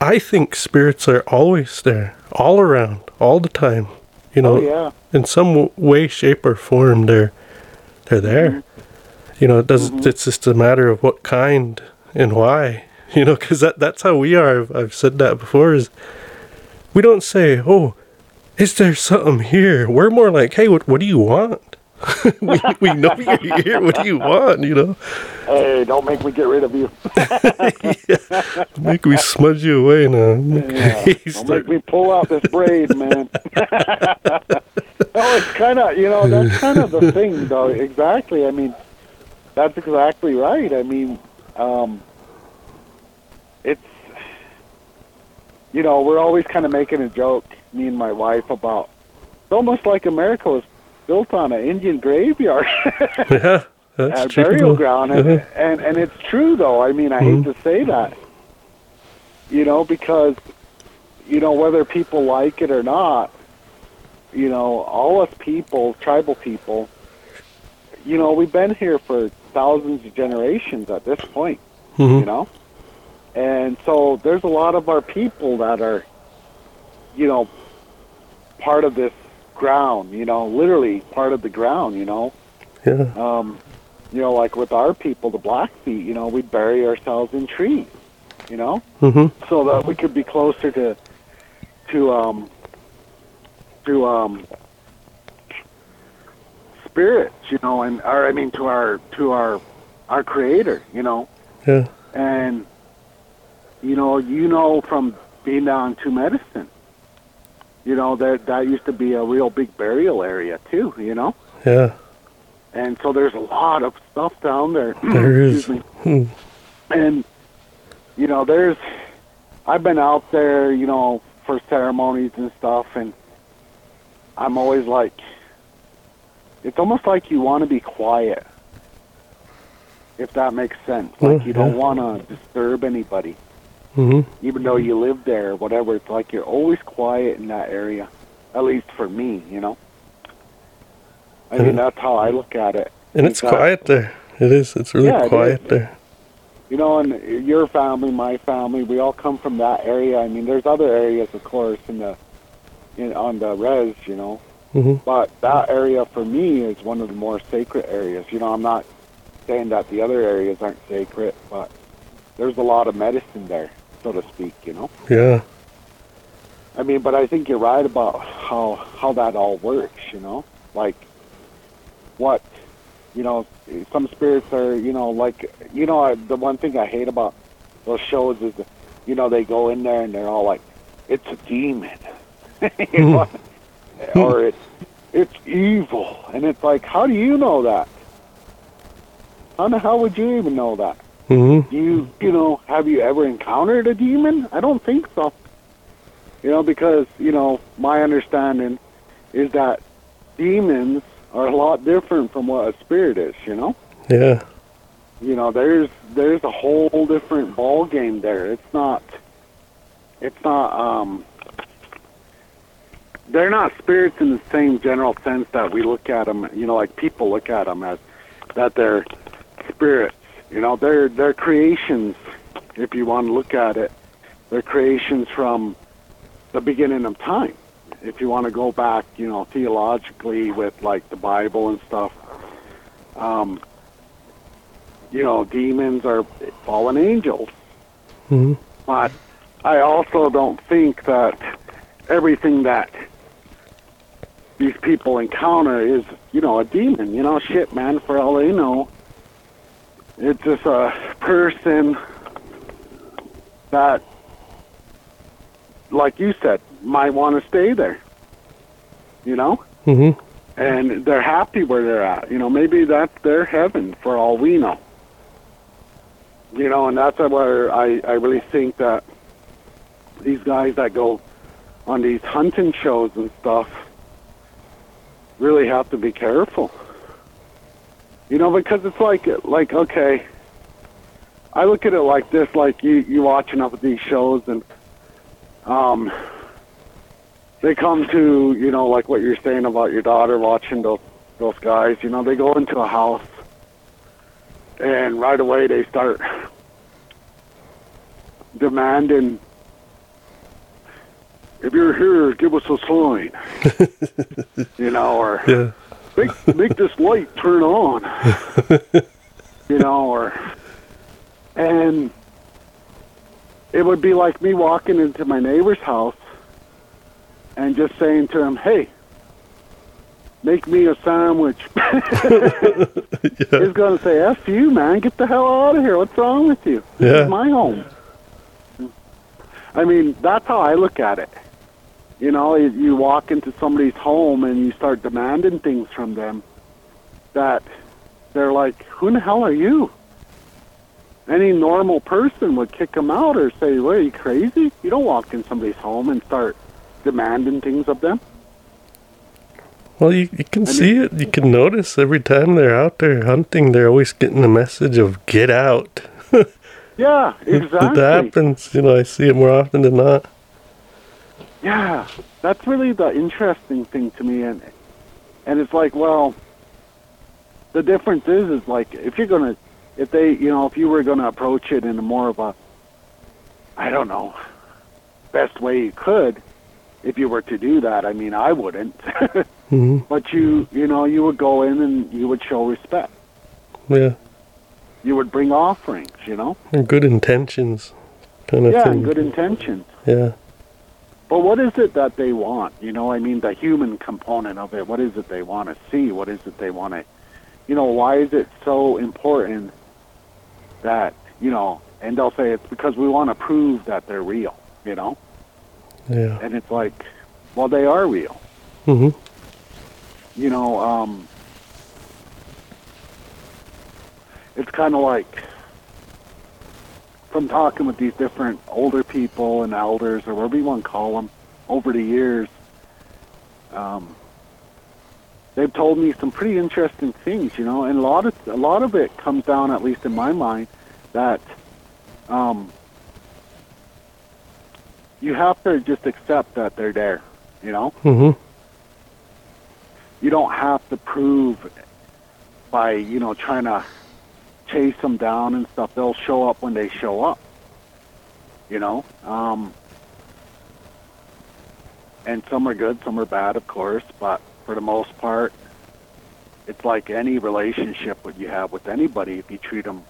I think spirits are always there, all around, all the time. You oh, know,
Oh yeah.
in some way, shape, or form, they're they're there. Mm-hmm. You know, it does. Mm-hmm. It's just a matter of what kind and why. You know, because that that's how we are. I've, I've said that before. Is we don't say, "Oh, is there something here?" We're more like, "Hey, what what do you want?" we we know you're here. What do you want? You know,
Hey, don't make me get rid of you.
make we smudge you away now.
Yeah. Don't make me pull out this braid, man. no, it's kind of, you know, that's kind of the thing, though. Exactly. I mean, that's exactly right. I mean, um, it's, you know, we're always kind of making a joke, me and my wife, about it's almost like America was built on an Indian graveyard.
yeah, that's
at
true.
burial ground, and,
Uh-huh.
and and it's true though. I mean, I hate to say that, you know, because you know whether people like it or not, you know, all us people, tribal people, you know, we've been here for thousands of generations at this point, you
Mhm.
know, and so there's a lot of our people that are, you know, part of this ground, you know, literally part of the ground, you know?
Yeah,
um, you know, like with our people, the Blackfeet, you know, we bury ourselves in trees, you know,
hmm
so that we could be closer to, to, um, to, um, spirits, you know, and, or I mean, to our, to our, our creator, you know,
yeah,
and, you know, you know, from being down Two Medicine, you know, that, that used to be a real big burial area too, you know?
yeah.
and so there's a lot of stuff down there.
There is.
And you know, there's I've been out there, you know, for ceremonies and stuff, and I'm always like, it's almost like you want to be quiet, if that makes sense. Like
Oh,
you don't want to disturb anybody,
hmm
even though you live there, or whatever. It's like you're always quiet in that area, at least for me, you know. I mean, that's how I look at it.
And it's quiet there. It is. It's really
Yeah,
quiet
is.
there.
you know, and your family, my family, we all come from that area. I mean, there's other areas, of course, in the in on the res, you know,
hmm
but that area for me is one of the more sacred areas. You know, I'm not saying that the other areas aren't sacred, but there's a lot of medicine there, so to speak. You know,
Yeah.
I mean, but I think you're right about how how that all works. You know, like what you know, some spirits are, you know, like, you know, I, the one thing I hate about those shows is, you know, they go in there and they're all like, it's a demon, you know, hmm. or it's it's evil, and it's like, how do you know that? How the hell would you even know that?
Hmm
Do you, you know, have you ever encountered a demon? I don't think so. You know, because, you know, my understanding is that demons are a lot different from what a spirit is, you know?
Yeah.
You know, there's there's a whole different ball game there. It's not it's not um they're not spirits in the same general sense that we look at them, you know, like people look at them as that they're spirits. You know, they're they're creations if you want to look at it. They're creations from the beginning of time. If you want to go back, you know, theologically with like the Bible and stuff. Um you know, demons are fallen angels.
hmm
But I also don't think that everything that these people encounter is, you know, a demon. You know, shit, man, for all they know, it's just a person that, like you said, might want to stay there. You know?
hmm
and they're happy where they're at. You know, maybe that's their heaven for all we know. you know, and that's where I I really think that these guys that go on these hunting shows and stuff really have to be careful. You know, because it's like like okay, I look at it like this: like you you watching up at these shows and um, they come to you know like what you're saying about your daughter watching those those guys. You know, they go into a house and right away they start demanding if you're here, give us a sign. you know, or
Yeah.
Make make this light turn on. you know, or and it would be like me walking into my neighbor's house and just saying to him, "Hey, make me a sandwich." He's going to say, "F you, man! Get the hell out of here! What's wrong with you? This
Yeah.
is my home." I mean, that's how I look at it. You know, you, you walk into somebody's home and you start demanding things from them that they're like, "Who in the hell are you?" Any normal person would kick them out or say, "What are you crazy? You don't walk in somebody's home and start demanding things of them."
Well, you, you can see it. You can notice every time they're out there hunting, they're always getting a message of "get out."
Yeah,
It
exactly.
happens. You know, I see it more often than not.
Yeah, that's really the interesting thing to me, and and it's like, well, the difference is, is like if you're gonna, if they, you know, if you were gonna approach it in a more of a, I don't know, best way you could, if you were to do that. I mean, I wouldn't,
hmm
but you, you know, you would go in and you would show respect.
Yeah,
You would bring offerings, you know.
and good intentions, kind of
Yeah,
thing.
and good intentions.
Yeah,
But what is it that they want? You know, I mean, the human component of it. What is it they want to see? What is it they want to, you know, why is it so important that, you know, and they'll say it's because we want to prove that they're real, you know?
yeah.
And it's like, well, they are real.
hmm
You know, um, it's kind of like from talking with these different older people and elders or whatever you want to call them over the years, um, they've told me some pretty interesting things, you know, and a lot of a lot of it comes down, at least in my mind, that um, you have to just accept that they're there, you know?
Hmm
you don't have to prove by you know trying to chase them down and stuff they'll show up when they show up you know? Um and some are good some are bad of course but for the most part it's like any relationship that you have with anybody. If you treat them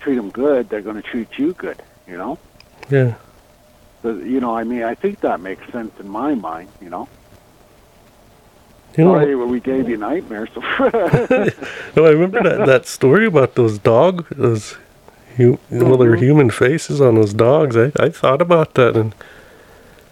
treat them good they're going to treat you good you know?
Yeah.
so, you know i mean i think that makes sense in my mind you know
You know,
sorry we gave you nightmares
no, I remember that, that story about those dog, those, hu- well, their
Mhm.
human faces on those dogs. I, I thought about that, and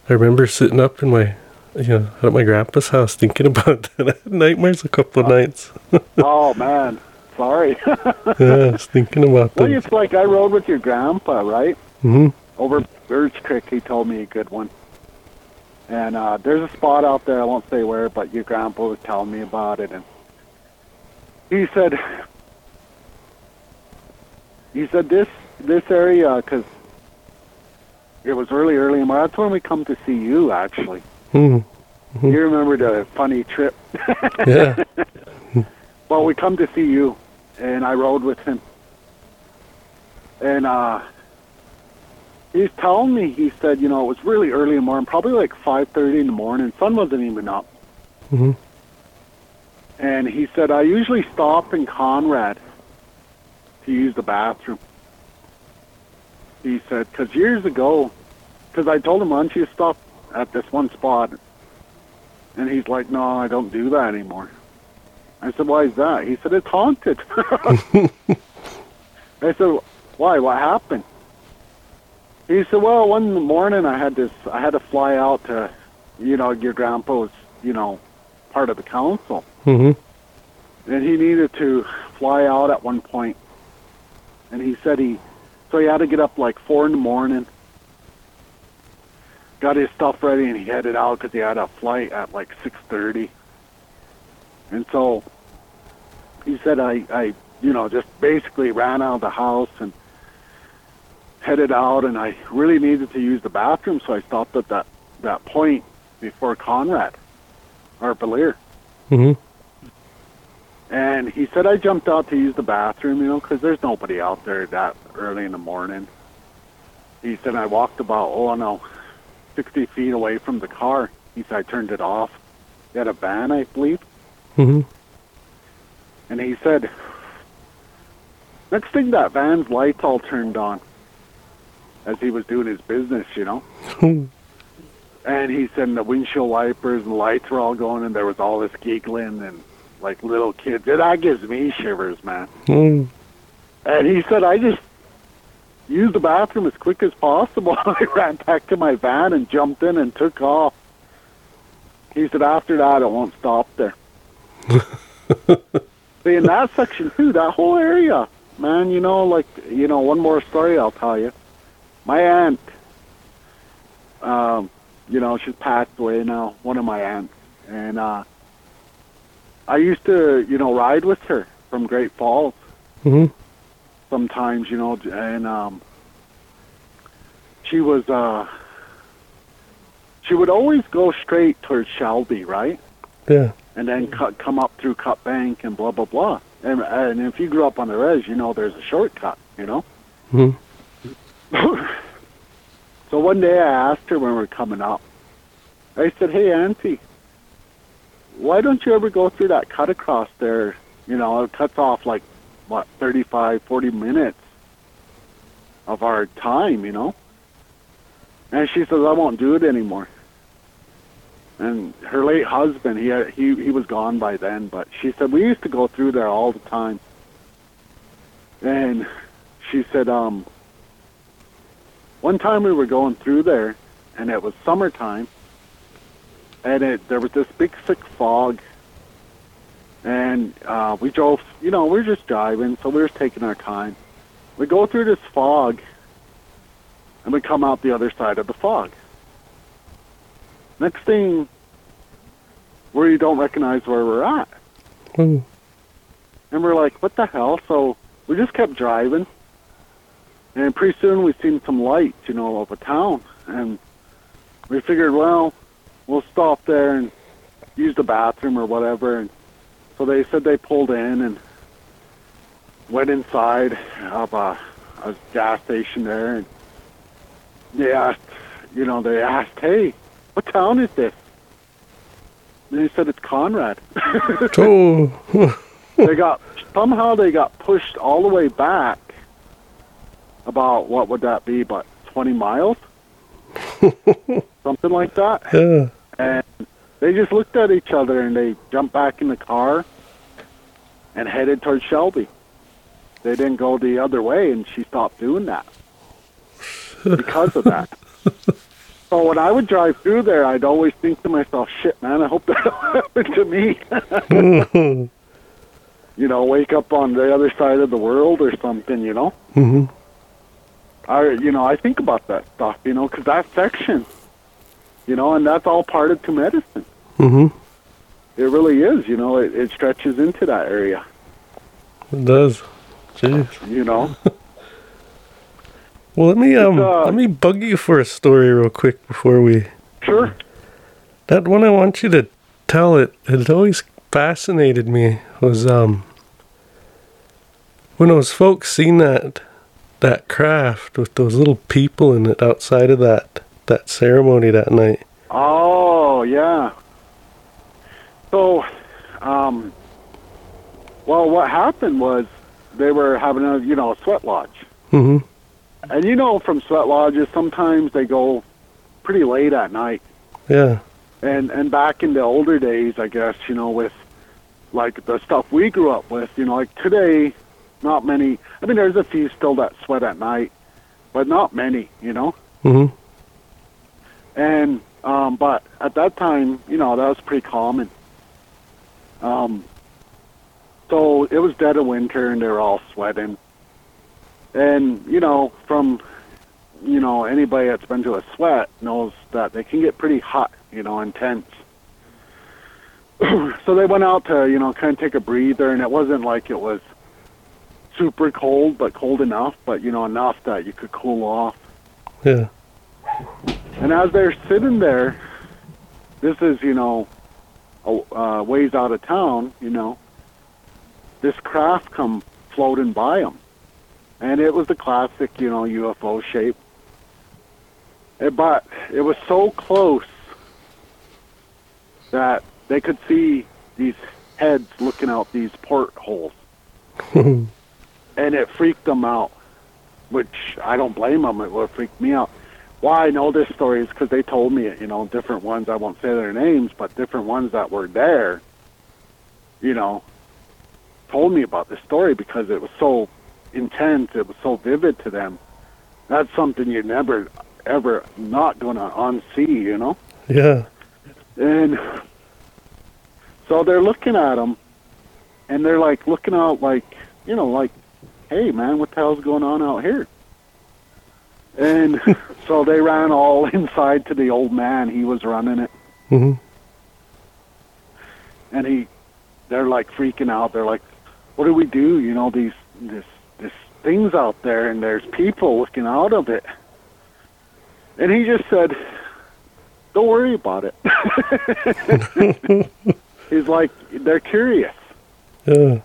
I remember sitting up in my, you know, at my grandpa's house thinking about that. I had nightmares a couple of nights.
Oh man, sorry.
yeah, I was thinking about
well,
them.
it's like I rode with your grandpa, right?
Mm-hmm.
Over Birch Creek, he told me a good one. And uh, there's a spot out there, I won't say where, but your grandpa was telling me about it, and he said, he said this this area because it was really early in March. That's when we come to see you, actually.
hmm
You remember the funny trip?
Yeah.
Well, we come to see you, and I rode with him. And uh, he's telling me, he said, you know, it was really early in the morning, probably like 5.30 in the morning. Sun wasn't even up.
hmm
And he said, I usually stop in Conrad to use the bathroom. He said, because years ago, because I told him, why don't you stop at this one spot? And he's like, no, I don't do that anymore. I said, why is that? He said, it's haunted. I said, why? What happened? He said, well, one morning I had this, I had to fly out to, you know, your grandpa was, you know, part of the council
hmm
and he needed to fly out at one point. and he said he so So he had to get up like four in the morning. Got his stuff ready and he headed out because he had a flight at like six thirty. And so he said, I, I, you know, just basically ran out of the house and headed out, and I really needed to use the bathroom, so I stopped at that that point before Conrad or Valier.
Mhm.
And he said I jumped out to use the bathroom, you know, because there's nobody out there that early in the morning. He said I walked about, oh no, 60 feet away from the car. He said I turned it off. He had a van, I believe.
Mhm.
And he said, next thing that van's lights all turned on as he was doing his business, you know. and he said the windshield wipers and lights were all going, and there was all this giggling and like little kids. That gives me shivers, man.
Mm.
And he said, I just used the bathroom as quick as possible. I ran back to my van and jumped in and took off. He said, after that, it won't stop there. See, in that section, too, that whole area, man, you know, like, you know, one more story I'll tell you. My aunt, um, you know, she's passed away now, one of my aunts. And uh, I used to, you know, ride with her from Great Falls
Mhm.
sometimes, you know, and um, she was, uh, she would always go straight towards Shelby, right?
Yeah.
and then cut, come up through Cut Bank and blah blah blah. And, and if you grew up on the res, you know there's a shortcut. You know.
Mhm.
so one day I asked her when we were coming up. I said, "Hey, Auntie, why don't you ever go through that cut across there? You know, it cuts off like what 35, 40 minutes of our time. You know." And she says, "I won't do it anymore." and her late husband he had, he he was gone by then but she said we used to go through there all the time and she said um one time we were going through there and it was summertime and it there was this big thick fog and uh we drove you know we were just driving so we were taking our time we go through this fog and we come out the other side of the fog Next thing, you don't recognize where we're at.
Mm.
And we're like, what the hell? So we just kept driving. And pretty soon we seen some lights, you know, of a town. And we figured, well, we'll stop there and use the bathroom or whatever. And so they said they pulled in and went inside of a, a gas station there. And they asked, you know, they asked, hey, what town is this? And they said it's Conrad.
Oh.
they got somehow they got pushed all the way back. About what would that be? but twenty miles, something like that.
yeah.
And they just looked at each other and they jumped back in the car and headed towards Shelby. They didn't go the other way, and she stopped doing that because of that. So when I would drive through there, I'd always think to myself, "Shit, man, I hope that don't happen to me."
Mhm.
you know, wake up on the other side of the world or something. You know,
Mhm.
I, you know, I think about that stuff. You know, because that section, you know, and that's all part of Two Medicine.
Mhm.
It really is. You know, it, it stretches into that area.
It does. Jeez.
You know,
Well, let me um,
uh,
let me bug you for a story real quick before we.
sure.
That one I want you to tell it. It always fascinated me. Was um. When those folks seen that, that craft with those little people in it outside of that that ceremony that night.
Oh yeah. So, um, well, what happened was they were having a you know a sweat lodge,
Mhm.
and you know from sweat lodges sometimes they go pretty late at night.
Yeah.
and and back in the older days, I guess you know with like the stuff we grew up with, you know, like today, not many. I mean, there's a few still that sweat at night, but not many, you know.
Mhm.
And um, but at that time, you know, that was pretty common. Um, so it was dead of winter, and they were all sweating. And you know, from you know anybody that's been to a sweat knows that they can get pretty hot, you know, intense. so they went out to you know kind of take a breather, and it wasn't like it was super cold, but cold enough, but you know enough that you could cool off.
Yeah.
And as they're sitting there, this is, you know, a uh, ways out of town, you know, this craft come floating by them. And it was the classic, you know, UFO shape. Eh, But it was so close that they could see these heads looking out these portholes. and it freaked them out, which I don't blame them. It would freak me out. Why I know this story is because they told me it. You know, different ones. I won't say their names, but different ones that were there. You know, told me about this story because it was so intense. It was so vivid to them. That's something you're never, ever not gonna unsee. You know.
Yeah.
And so they're looking at them, and they're like looking out like, you know, like, hey man, what the hell's going on out here? And so they ran all inside to the old man. He was running it,
hmm
and he, they're like freaking out. They're like, what do we do? You know, these this this things out there, and there's people looking out of it. And he just said, don't worry about it. He's like, they're curious.
Yeah.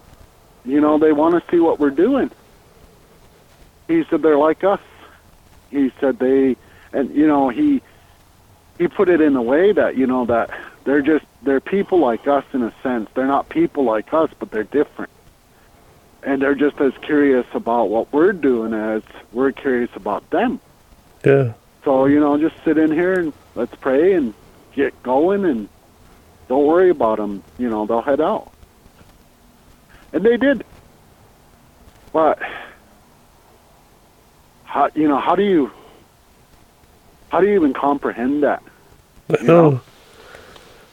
You know, they want to see what we're doing. He said they're like us. He said they, and you know, he he put it in a way that you know that they're just they're people like us in a sense. They're not people like us, but they're different, and they're just as curious about what we're doing as we're curious about them.
Yeah.
So you know, just sit in here and let's pray and get going, and don't worry about them. You know, they'll head out, and they did. But how you know how do you how do you even comprehend that? You know?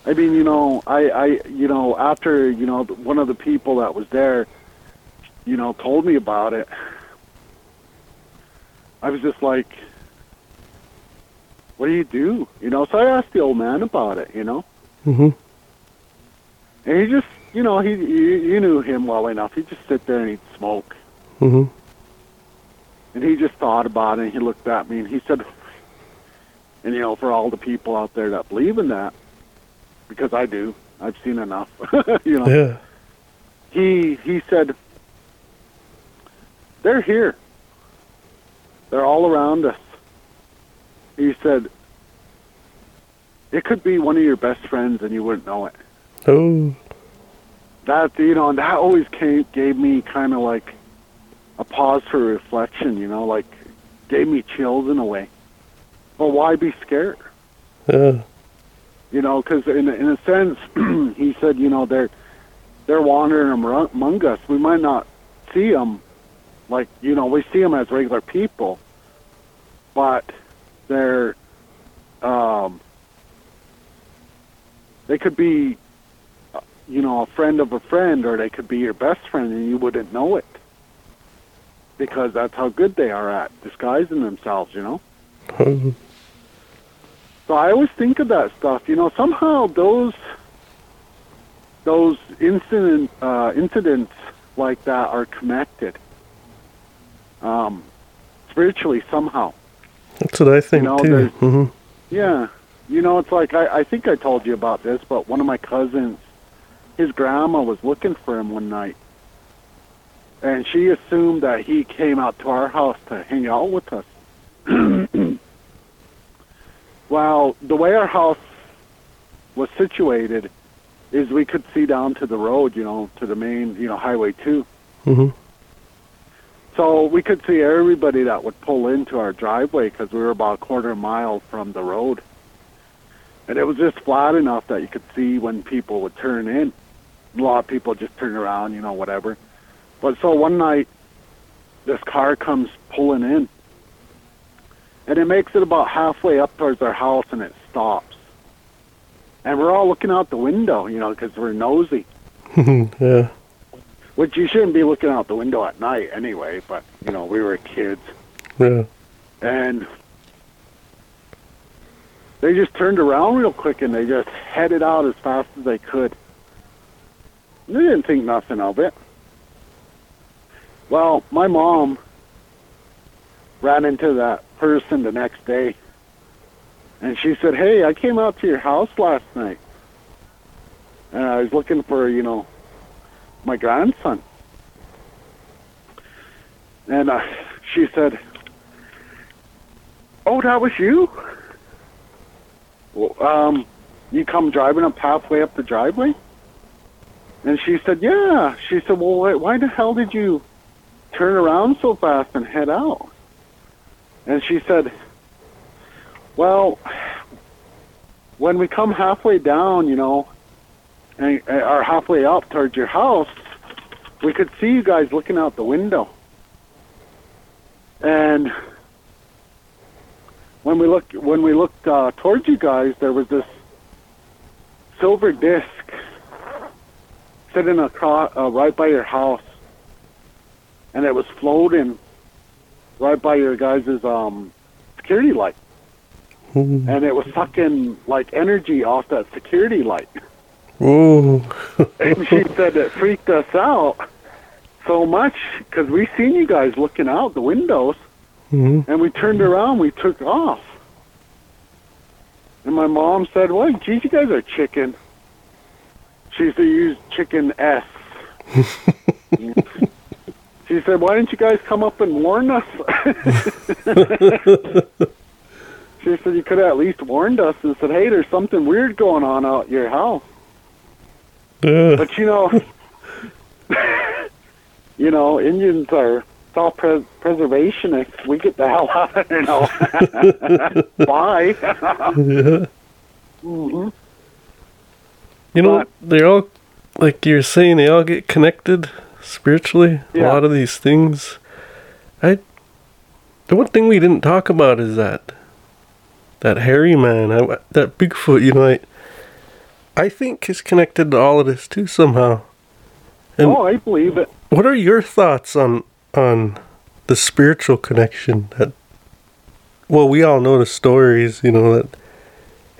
I mean, you know, I, I, you know, after you know one of the people that was there, you know, told me about it. I was just like, "What do you do?" You know, so I asked the old man about it. You know,
Mm-hmm.
and he just, you know, he you, you knew him well enough. He'd just sit there and he'd smoke,
hmm
and he just thought about it. and He looked at me and he said, "And you know, for all the people out there that believe in that, because I do, I've seen enough. you know."
Yeah.
he he said they're here they're all around us he said it could be one of your best friends and you wouldn't know it
Oh.
That you know and that always came gave me kind of like a pause for reflection you know like gave me chills in a way. Well why be scared?
Yeah.
you know because in, in a sense he said you know they're they're wandering among us. We might not see them like you know we see them as regular people but they're um they could be uh, you know a friend of a friend or they could be your best friend and you wouldn't know it because that's how good they are at disguising themselves you know
Oh.
so I always think of that stuff. You know, somehow those those incident uh, incidents like that are connected um, spiritually somehow.
That's what I think
know,
too.
there's-
hmm
Yeah, you know, it's like I, I think I told you about this, but one of my cousins, his grandma was looking for him one night, and she assumed that he came out to our house to hang out with us. well, the way our house was situated is we could see down to the road, you know, to the main, you know, highway two.
hmm
So we could see everybody that would pull into our driveway because we were about a quarter mile from the road. And it was just flat enough that you could see when people would turn in. A lot of people just turn around, you know, whatever. But so one night, this car comes pulling in. And it makes it about halfway up towards our house and it stops. And we're all looking out the window, you know, because we're nosy.
yeah.
which you shouldn't be looking out the window at night anyway. But you know, we were kids,
Yeah.
and they just turned around real quick and they just headed out as fast as they could. They didn't think nothing of it. Well, my mom ran into that person the next day, and she said, "Hey, I came out to your house last night, and I was looking for, you know, my grandson." And uh, she said, "Oh, that was you? Well, um, you come driving up halfway up the driveway?" And she said, "Yeah." She said, "Well, why- the hell did you turn around so fast and head out?" And she said, "Well, when we come halfway down, you know, and or halfway up towards your house, we could see you guys looking out the window. And when we looked when we looked uh, towards you guys, there was this silver disc sitting across uh, right by your house, and it was floating right by your guys' um, security light, and it was sucking like energy off that security light.
Ooh.
And she said it freaked us out so much because we seen you guys looking out the windows,
hmm
and we turned around, we took off. And my mom said, "Well, geez, you guys are chicken." She said, "Use chicken S." she said, "Why didn't you guys come up and warn us?" she said, "You could have at least warned us and said, hey, there's something weird going on out at your house."
Yeah.
But you know, you know, Indians are self-preservationists. We get the hell out of there now. Bye.
yeah.
hmm
You know,
But-
they all, like you're saying, they all get connected spiritually. A lot of these things. I. The one thing we didn't talk about is that. That hairy man, I, that Bigfoot. You know, I. I think is connected to all of this too somehow. And
Oh, I believe it.
what are your thoughts on on the spiritual connection that? Well, we all know the stories. You know that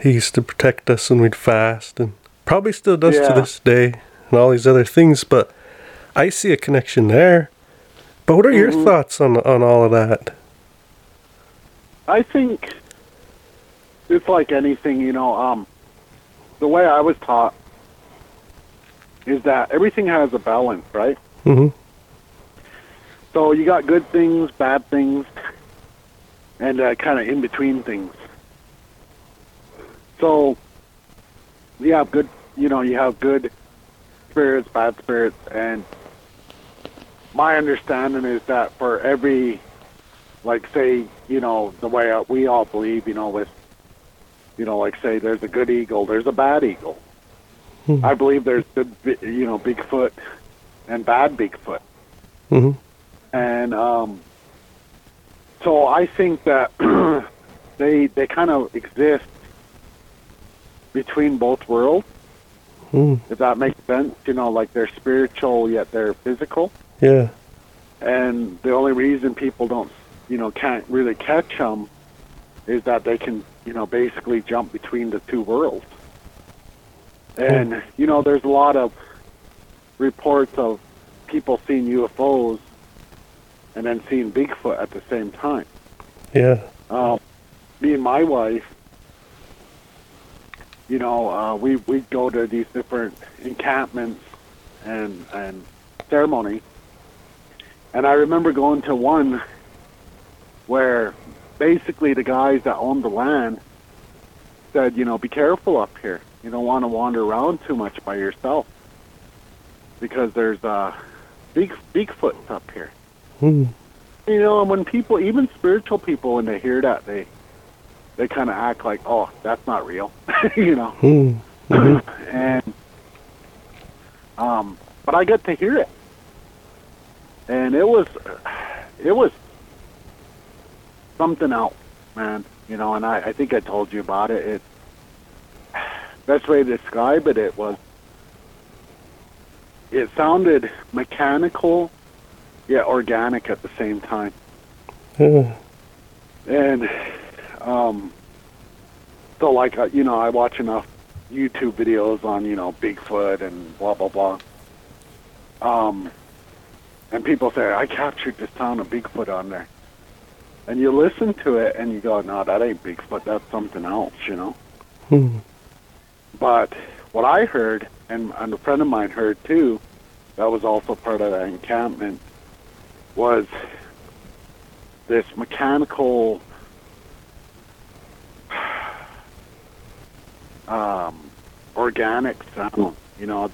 he used to protect us when we'd fast, and probably still does
Yeah.
to this day, and all these other things. But I see a connection there. But what are your
Mhm.
thoughts on on all of that?
I think it's like anything, you know. Um, the way I was taught is that everything has a balance, right?
hmm
So you got good things, bad things, and uh, kind of in between things. So you have good, you know, you have good spirits, bad spirits, and my understanding is that for every, like, say, you know, the way we all believe, you know, with, you know, like, say, there's a good eagle, there's a bad eagle.
Hmm.
I believe there's good, you know, Bigfoot and bad Bigfoot
hmm
and um, so I think that they they kind of exist between both worlds,
Mm.
if that makes sense. You know, like they're spiritual yet they're physical,
Yeah.
and the only reason people don't, you know, can't really catch them is that they can, you know, basically jump between the two worlds. And you know, there's a lot of reports of people seeing UFOs and then seeing Bigfoot at the same time.
Yeah.
Um, me and my wife, you know, uh, we we go to these different encampments and and ceremony, and I remember going to one where basically the guys that owned the land said, you know, be careful up here. You don't want to wander around too much by yourself because there's uh, big Bigfoots up here.
Mm.
You know, and when people, even spiritual people, when they hear that, they they kind of act like, "Oh, that's not real," you know.
Mm. Mhm.
and um, but I get to hear it, and it was it was something else, man. You know, and I, I think I told you about it. It best way to describe it, it was it sounded mechanical yet organic at the same time.
Yeah.
And um, so, like, uh, you know, I watch enough YouTube videos on, you know, Bigfoot and blah, blah, blah. Um, and people say, I captured the sound of Bigfoot on there. And you listen to it and you go, no, that ain't Bigfoot. That's something else, you know?
Hmm.
But what I heard, and, and a friend of mine heard too, that was also part of the encampment, was this mechanical um, organic sound. You know,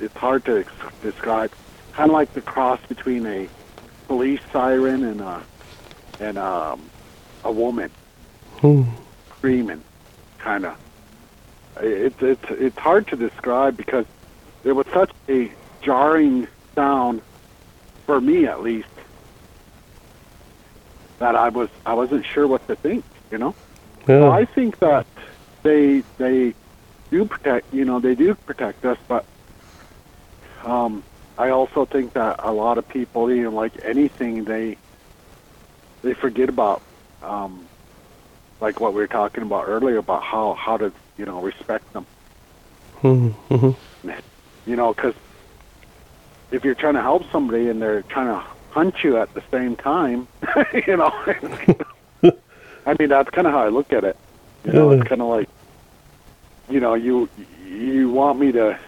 it's hard to describe. Kind of like the cross between a police siren and a and um, a woman
Hmm.
screaming, kind of. It's it's it's hard to describe because it was such a jarring sound for me, at least, that I was I wasn't sure what to think. You know. So I think that they they do protect you know they do protect us, but um, I also think that a lot of people, you know, like anything, they they forget about um, like what we were talking about earlier about how how to you know respect them.
Hmm. hmm
You know, because if you're trying to help somebody and they're trying to hunt you at the same time, you know, I mean that's kind of how I look at it. You know,
Yeah.
it's kind of like, you know, you you want me to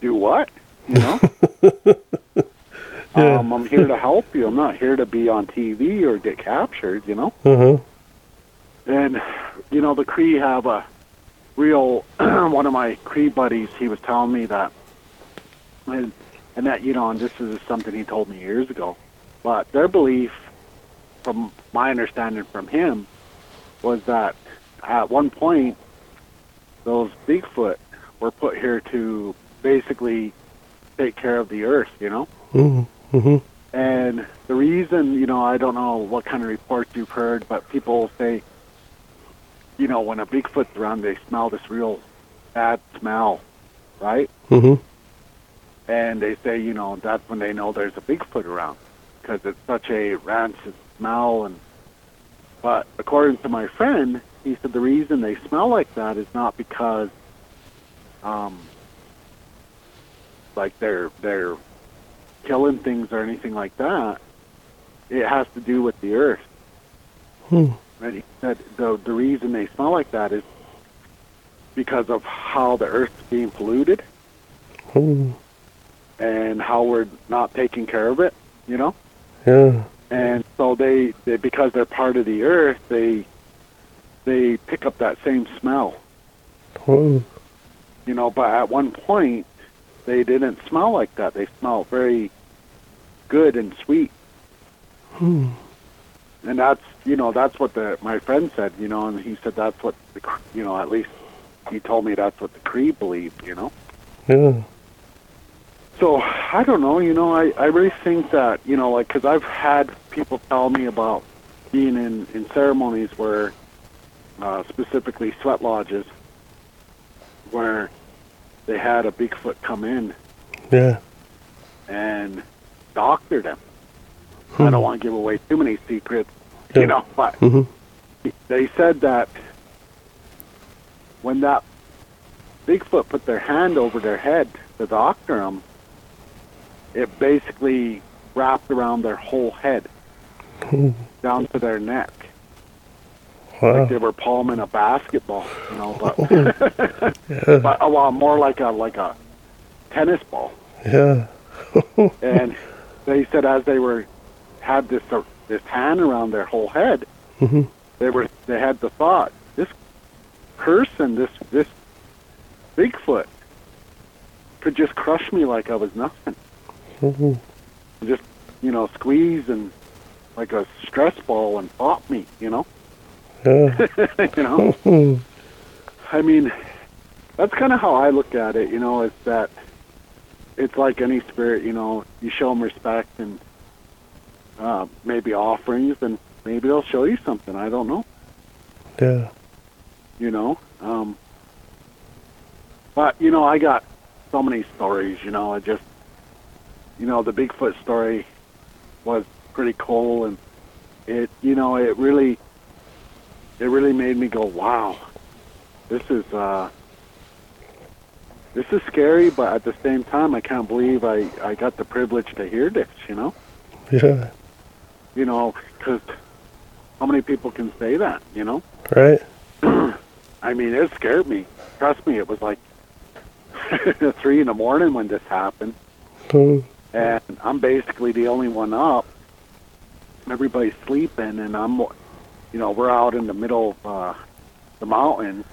do what? You know,
Yeah.
um, I'm here to help you. I'm not here to be on TV or get captured. You know.
Uh-huh.
And you know, the Cree have a real. one of my Cree buddies, he was telling me that, and, and that you know, and this is something he told me years ago, but their belief, from my understanding from him, was that at one point those Bigfoot were put here to basically take care of the earth. You know.
Hmm. hmm
And the reason, you know, I don't know what kind of reports you've heard, but people say, you know, when a Bigfoot's around, they smell this real bad smell, right?
hmm
And they say, you know, that's when they know there's a Bigfoot around because it's such a rancid smell. And but according to my friend, he said the reason they smell like that is not because, um, like they're they're killing things or anything like that. It has to do with the earth.
Hmm.
And he said the the reason they smell like that is because of how the earth's being polluted
Hmm.
and how we're not taking care of it, you know?
Yeah.
And so they, they because they're part of the earth, they they pick up that same smell,
Oh.
you know, but at one point they didn't smell like that. They smelled very good and sweet.
Hmm.
And that's, you know, that's what the my friend said, you know, and he said that's what the, you know, at least he told me that's what the Cree believed, you know.
Yeah.
So I don't know. You know, I I really think that you know, like, because I've had people tell me about being in in ceremonies where, uh, specifically sweat lodges, where they had a Bigfoot come in
Yeah.
and doctor them.
Hmm.
I don't want to give away too many secrets,
Yeah.
you know, but
Mhm.
they said that when that Bigfoot put their hand over their head to doctor them, it basically wrapped around their whole head
Hmm.
down to their neck,
Wow.
like they were palming a basketball, you know, but
Yeah.
but a lot more like a like a tennis ball.
Yeah.
And they said as they were had this uh, this hand around their whole head,
Mhm.
they were they had the thought this person this this Bigfoot could just crush me like I was nothing,
Mhm.
just you know squeeze and like a stress ball and pop me, you know,
Yeah.
you know. I mean, that's kind of how I look at it. You know, is that it's like any spirit. You know, you show them respect and uh, maybe offerings, and maybe they'll show you something. I don't know.
Yeah.
You know, um, but you know, I got so many stories. You know, I just, you know, the Bigfoot story was pretty cool, and it, you know, it really, it really made me go, wow, this is, uh, this is scary, but at the same time, I can't believe I, I got the privilege to hear this. You know,
Yeah.
you know, because how many people can say that? You know.
Right.
I mean, it scared me. Trust me, it was like three in the morning when this happened,
Oh,
and I'm basically the only one up. Everybody's sleeping, and I'm, you know, we're out in the middle of uh, the mountains,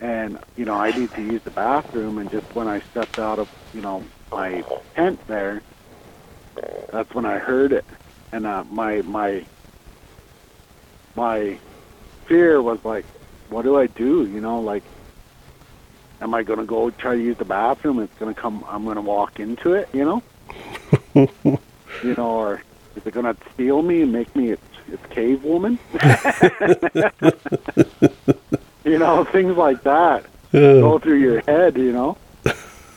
and you know, I need to use the bathroom, and just when I stepped out of, you know, my tent there, that's when I heard it, and uh, my my my fear was like, what do I do? You know, like, am I going to go try to use the bathroom? It's going to come. I'm going to walk into it. You know, you know, or is it going to steal me and make me its cave woman? you know, things like that
yeah.
go through your head. You know,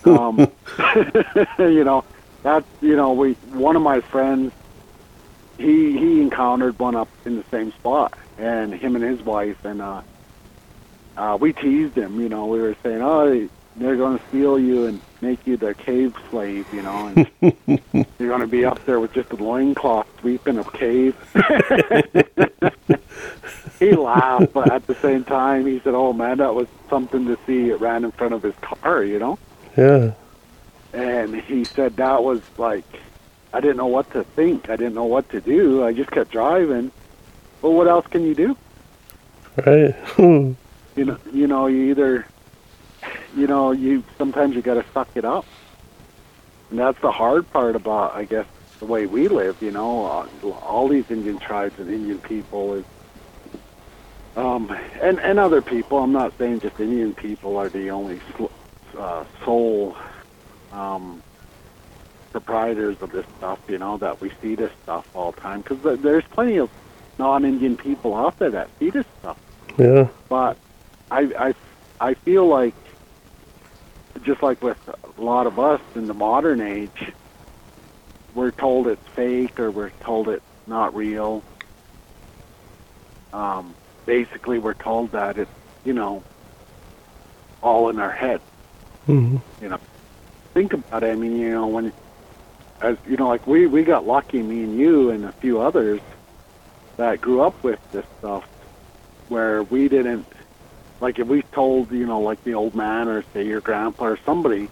um, you know that's you know we one of my friends he he encountered one up in the same spot and him and his wife and uh uh we teased him you know we were saying oh they're going to steal you and make you their cave slave you know and you're going to be up there with just a loincloth sweeping a cave he laughed but at the same time he said oh man that was something to see it ran in front of his car you know
Yeah.
and he said that was like I didn't know what to think. I didn't know what to do. I just kept driving. Well, what else can you do?
Right.
You know, you know, you either, you know, you sometimes you got to suck it up, and that's the hard part about, I guess, the way we live. You know, uh, all these Indian tribes and Indian people is, um, and and other people. I'm not saying just Indian people are the only uh, sole um, proprietors of this stuff. You know, that we see this stuff all the time because there's plenty of non-Indian people out there that see this stuff
Yeah.
but I, I, I feel like just like with a lot of us in the modern age, we're told it's fake or we're told it's not real. Um, basically, we're told that it's you know all in our head.
hmm
You know, think about it. I mean, you know, when as you know, like we we got lucky, me and you and a few others that grew up with this stuff, where we didn't like if we told you know like the old man or say your grandpa or somebody,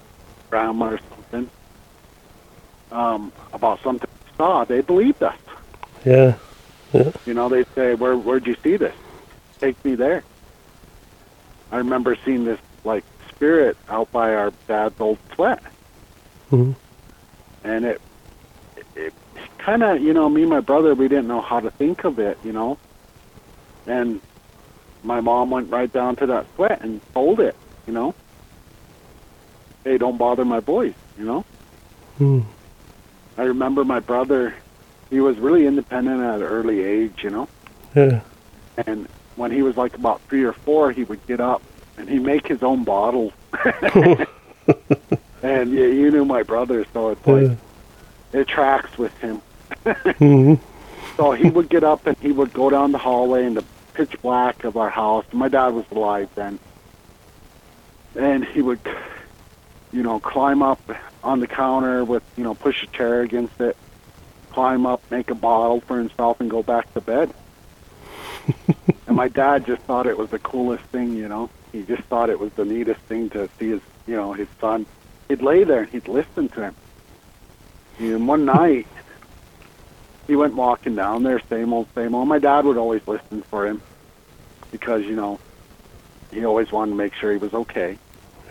grandma or something, um, about something we saw, they believed us.
Yeah. yeah.
You know, they'd say, "Where where'd you see this? Take me there." I remember seeing this like spirit out by our dad's old sweat,
Mhm.
and it it kind of you know me and my brother we didn't know how to think of it, you know, and my mom went right down to that sweat and told it, you know, hey, don't bother my boys, you know.
Hmm.
I remember my brother, he was really independent at an early age, you know.
Yeah.
And when he was like about three or four, he would get up and he'd make his own bottle. and yeah, you knew my brother, so it's
Yeah.
like it tracks with him.
hmm
So he would get up and he would go down the hallway and the pitch black of our house. My dad was alive then. And he would, you know, climb up on the counter with, you know, push a chair against it, climb up, make a bottle for himself, and go back to bed. and my dad just thought it was the coolest thing, you know. He just thought it was the neatest thing to see his, you know, his son. He'd lay there and he'd listen to him. And one night, he went walking down there, same old, same old. My dad would always listen for him because, you know, he always wanted to make sure he was okay.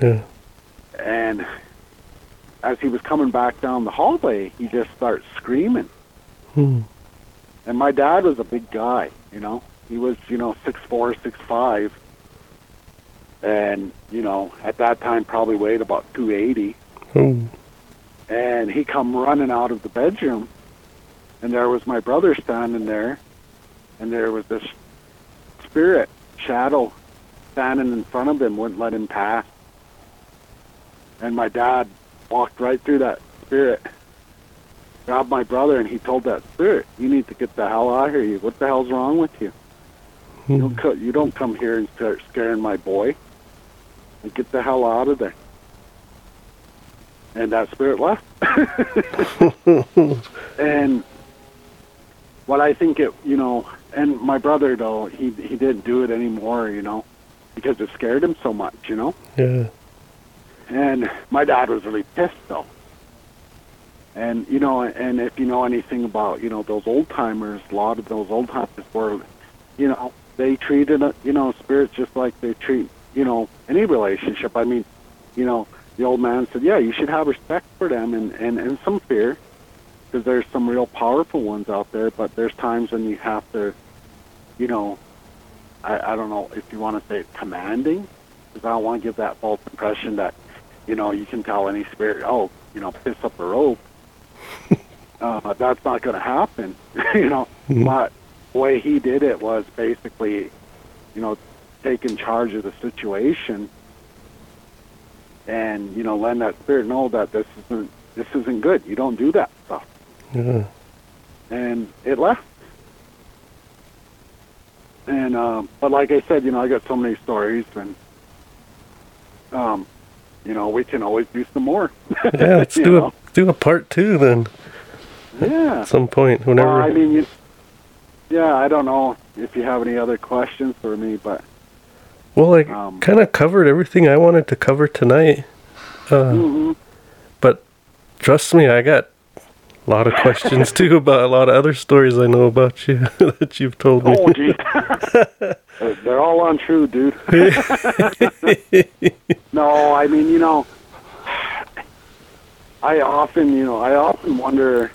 Yeah.
And as he was coming back down the hallway, he just starts screaming.
Hmm.
And my dad was a big guy, you know. He was, you know, six four, six five, and you know, at that time probably weighed about two eighty.
Oh.
And he come running out of the bedroom, and there was my brother standing there, and there was this spirit shadow standing in front of him, wouldn't let him pass. and my dad walked right through that spirit, grabbed my brother, and he told that spirit, "You need to get the hell out of here. You, what the hell's wrong with you? You don't, hmm. co- you don't come here and start scaring my boy. And get the hell out of there." And that spirit left. and what I think it, you know, and my brother though, he he didn't do it anymore, you know, because it scared him so much, you know.
Yeah.
And my dad was really pissed though. And you know, and if you know anything about you know those old timers, a lot of those old timers were, you know, they treated you know spirits just like they treat you know any relationship. I mean, you know, the old man said, yeah, you should have respect for them and and and some fear, because there's some real powerful ones out there. But there's times when you have to, you know, I I don't know if you want to say commanding, because I don't want to give that false impression that you know, you can tell any spirit, oh, you know, piss up a rope. uh, that's not going to happen, you know.
Mhm.
But the way he did it was basically, you know, taking charge of the situation and you know, letting that spirit know that this isn't this isn't good. You don't do that stuff.
Yeah.
And it left. And um, but like I said, you know, I got so many stories, and um, you know, we can always do some more.
Yeah, let's do
know?
a do a part two then
Yeah.
at some point, whenever.
Well, I mean, you, yeah, I don't know if you have any other questions for me, but
well, I
um,
kind of covered everything I wanted to cover tonight. Uh,
mhm.
But trust me, I got a lot of questions too about a lot of other stories I know about you that you've told me.
oh, geez. they're all untrue, dude. no, I mean, you know, I often, you know, I often wonder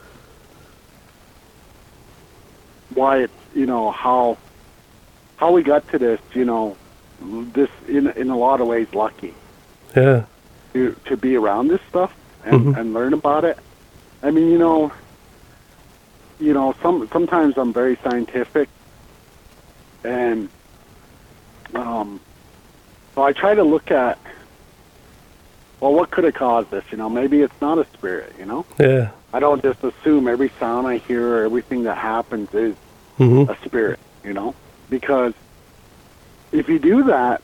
why it's, you know, how how we got to this, you know, this in in a lot of ways lucky.
yeah.
to to be around this stuff and,
Mhm.
and learn about it. I mean, you know, you know, some sometimes I'm very scientific, and um, so I try to look at, well, what could have caused this? You know, maybe it's not a spirit. You know,
Yeah.
I don't just assume every sound I hear or everything that happens is
hmm
a spirit, you know? Because if you do that,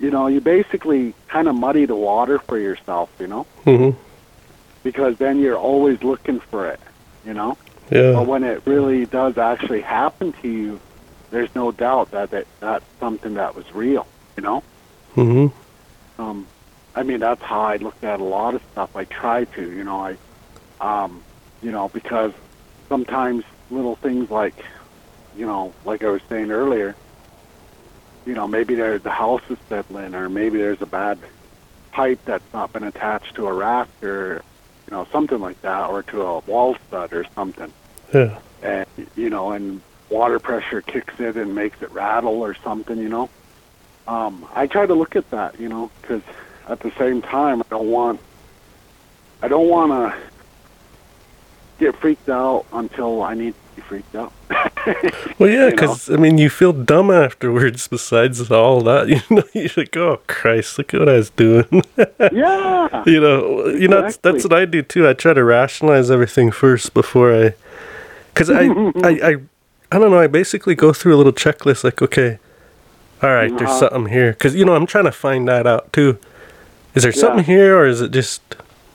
you know, you basically kind of muddy the water for yourself, you know?
hmm
Because then you're always looking for it, you know?
Yeah.
But when it really does actually happen to you, there's no doubt that, that that's something that was real, you know?
hmm
um, I mean, that's how I look at a lot of stuff. I try to, you know, I, um, you know, because sometimes little things like, you know, like I was saying earlier, you know, maybe there the house is settling, or maybe there's a bad pipe that's not been attached to a rack, or you know, something like that, or to a wall stud or something
Yeah.
and you know, and water pressure kicks it and makes it rattle or something, you know. Um, I try to look at that, you know, because at the same time, I don't want, I don't want to get freaked out until I need be freaked out.
Well, yeah,
You
because I mean, you feel dumb afterwards. Besides all that, you know, you're like, "Oh Christ, look at what I was doing."
yeah,
you know, you know, that's, that's what I do too. I try to rationalize everything first before I, because I, I, I, I don't know. I basically go through a little checklist. Like, okay, all right, there's
Uh-huh.
something here. Because you know, I'm trying to find that out too. Is there
Yeah.
something here, or is it just,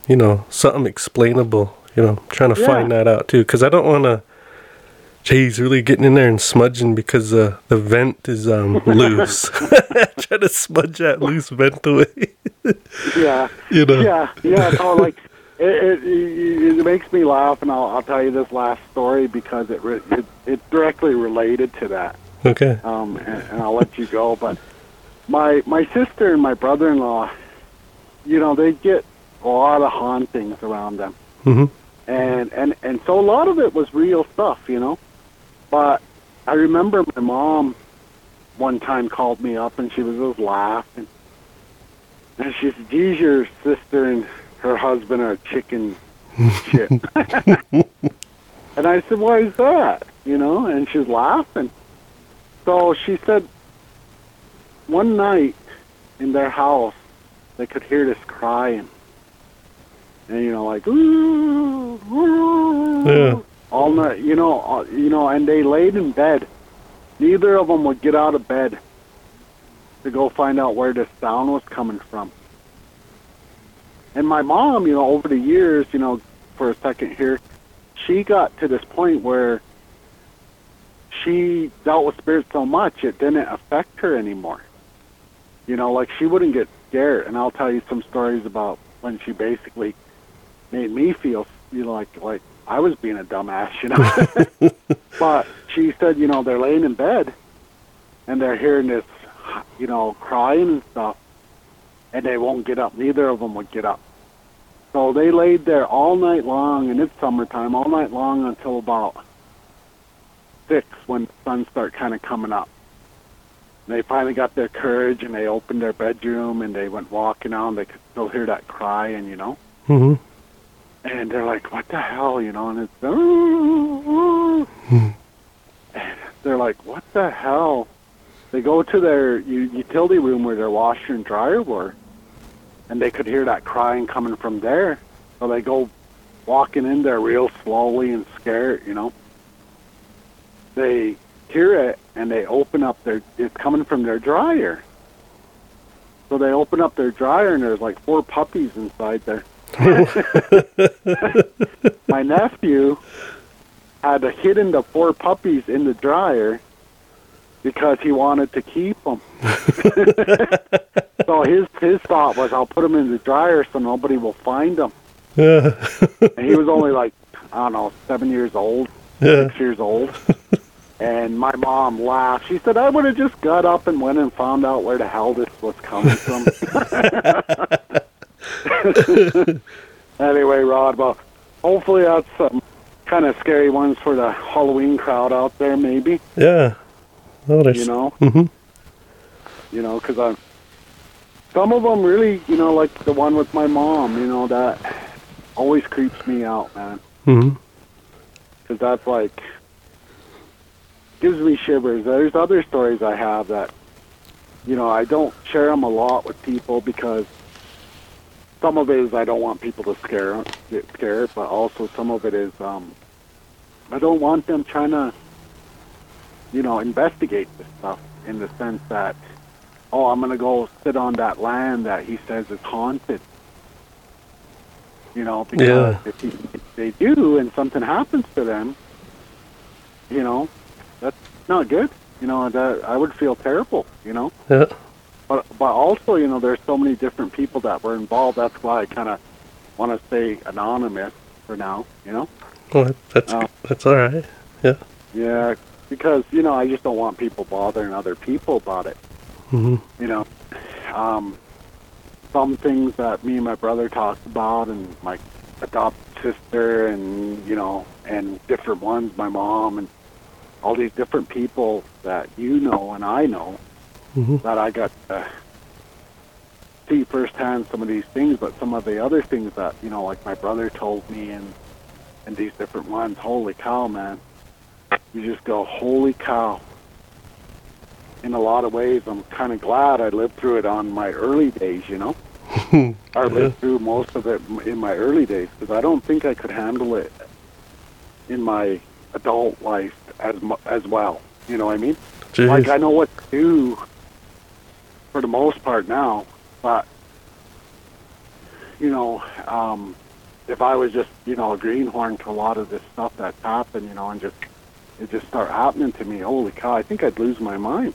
you know, something explainable? You know, I'm trying to
Yeah.
find that out too. Because I don't want to. Geez, really getting in there and smudging because uh, the vent is um, loose. Trying to smudge that loose vent away.
yeah.
you know.
Yeah, yeah. No, like it, it, it, it makes me laugh, and I'll, I'll tell you this last story because it re- it it's directly related to that.
Okay.
um, and, and I'll let you go. But my my sister and my brother-in-law, you know, they get a lot of hauntings around them,
hmm
and and and so a lot of it was real stuff, you know. But I remember my mom one time called me up and she was just laughing, and she said, "Geez, your sister and her husband are chicken shit." and I said, "Why is that?" You know, and she's laughing. So she said, one night in their house, they could hear this crying, and you know, like ooh, ooh,
Yeah.
All night. You know, uh, you know, and they laid in bed. Neither of them would get out of bed to go find out where this sound was coming from. And my mom, you know, over the years, you know, for a second here, she got to this point where she dealt with spirits so much it didn't affect her anymore. You know, like she wouldn't get scared. And I'll tell you some stories about when she basically made me feel, you know, like like I was being a dumbass, you know. but she said, you know, they're laying in bed and they're hearing this, you know, crying and stuff, and they won't get up. Neither of them would get up. So they laid there all night long, and it's summertime, all night long until about six when the sun started kind of coming up. And They finally got their courage, and they opened their bedroom, and they went walking out, and they could still hear that crying, you know.
hmm
And they're like, "What the hell?" You know, and it's. And they're like, "What the hell?" They go to their utility room where their washer and dryer were, and they could hear that crying coming from there. So they go walking in there real slowly and scared, you know. They hear it and they open up their. It's coming from their dryer. So they open up their dryer and there's like four puppies inside there. my nephew had hidden the four puppies in the dryer because he wanted to keep them. so his his thought was, I'll put them in the dryer so nobody will find them.
Yeah.
And he was only like I don't know, seven years old,
yeah.
six years old. And my mom laughed. She said, "I would have just got up and went and found out where the hell this was coming from." anyway, Rod, well, hopefully that's some kind of scary ones for the Halloween crowd out there, maybe.
Yeah. Oh, there's.
You know,
Mm-hmm.
you know, because I'm. some of them really, you know, like the one with my mom, you know, that always creeps me out, man.
hmm
Because that's like gives me shivers. There's other stories I have that, you know, I don't share them a lot with people because some of it is I don't want people to scare get scared, but also some of it is um, I don't want them trying to, you know, investigate this stuff in the sense that, oh, I'm gonna go sit on that land that he says is haunted. You know, because
Yeah.
if, he, if they do and something happens to them, you know, that's not good. You know, that I would feel terrible. You know,
Yeah.
But but also, you know, there's so many different people that were involved. That's why I kind of want to stay anonymous for now. You know,
Well, that's
Oh.
that's all right.
yeah, Yeah, because you know I just don't want people bothering other people about it.
hmm
You know, um, some things that me and my brother talked about, and my adopted sister, and you know, and different ones, my mom, and all these different people that you know and I know
hmm
that I got to see firsthand some of these things, but some of the other things that you know, like my brother told me, and and these different ones. Holy cow, man! You just go, holy cow. In a lot of ways, I'm kind of glad I lived through it on my early days. You know, I lived through most of it in my early days because I don't think I could handle it in my adult life as as well. You know what I mean?
Jeez.
Like I know what to do for the most part now, but you know, um, if I was just you know a greenhorn to a lot of this stuff that's happened, you know, and just it just start happening to me, holy cow! I think I'd lose my mind.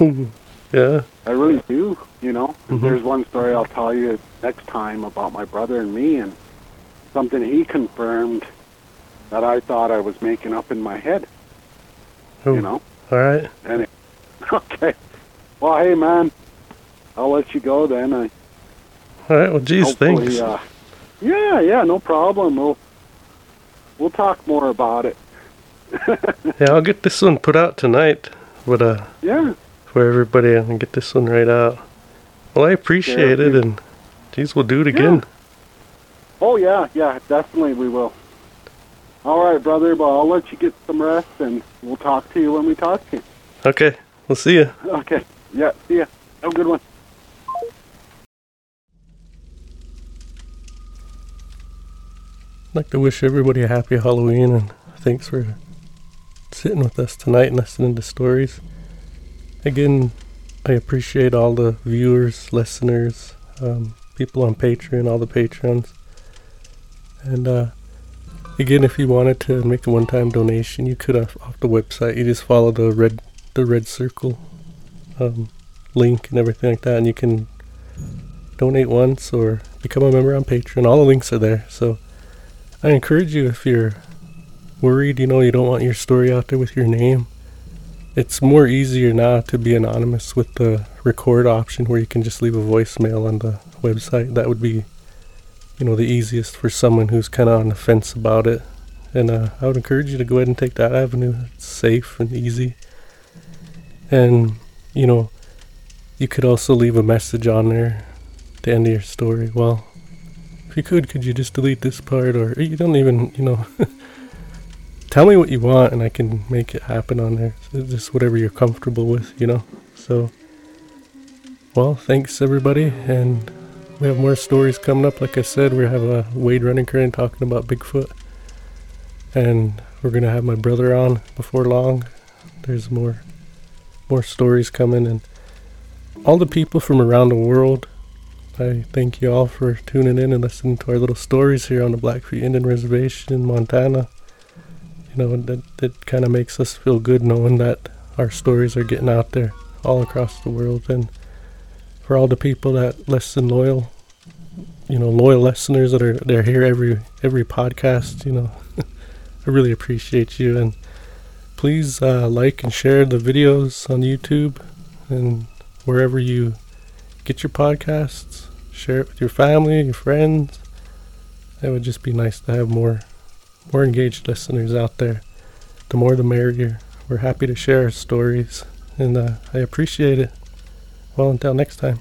yeah.
I really do. You know,
Mhm.
there's one story I'll tell you next time about my brother and me, and something he confirmed that I thought I was making up in my head.
Oh,
You know.
All right.
Okay. Well, hey, man. I'll let you go then. I
All right. Well, geez, thanks.
Uh, yeah, yeah, no problem. We'll we'll talk more about it.
Yeah, I'll get this one put out tonight, but uh,
Yeah,
for everybody, and get this one right out. Well, I appreciate
Yeah,
it, and geez, we'll do it again.
Oh yeah, yeah, definitely we will. All right, brother. Well, I'll let you get some rest, and we'll talk to you when we talk to you.
Okay. We'll see you.
Okay. Yeah. See ya. Have a good one.
I'd like to wish everybody a happy Halloween and thanks for sitting with us tonight and listening to stories. Again, I appreciate all the viewers, listeners, um, people on Patreon, all the patrons. And uh, again, if you wanted to make a one-time donation, you could off, off the website. You just follow the red the red circle um, link and everything like that, and you can donate once or become a member on Patreon. All the links are there. So I encourage you if you're worried, you know, you don't want your story out there with your name. It's more easier now to be anonymous with the record option where you can just leave a voicemail on the website. That would be, you know, the easiest for someone who's kind of on the fence about it. And uh, I would encourage you to go ahead and take that avenue. It's safe and easy. And, you know, you could also leave a message on there at the end of your story. Well, if you could, could you just delete this part? Or you don't even, you know, tell me what you want and I can make it happen on there. Just whatever you're comfortable with, you know? So, well, thanks everybody. And we have more stories coming up. Like I said, we have a Wade running current talking about Bigfoot. And we're going to have my brother on before long. There's more more stories coming and all the people from around the world. I thank you all for tuning in and listening to our little stories here on the Blackfeet Indian Reservation in Montana. You know, that, that kind of makes us feel good knowing that our stories are getting out there all across the world. And for all the people that listen loyal, you know, loyal listeners that are they're here every every podcast, you know, I really appreciate you and please uh, like and share the videos on YouTube and wherever you get your podcasts. Share it with your family, your friends. It would just be nice to have more more engaged listeners out there. The more the merrier. We're happy to share our stories and uh, I appreciate it. Well, until next time.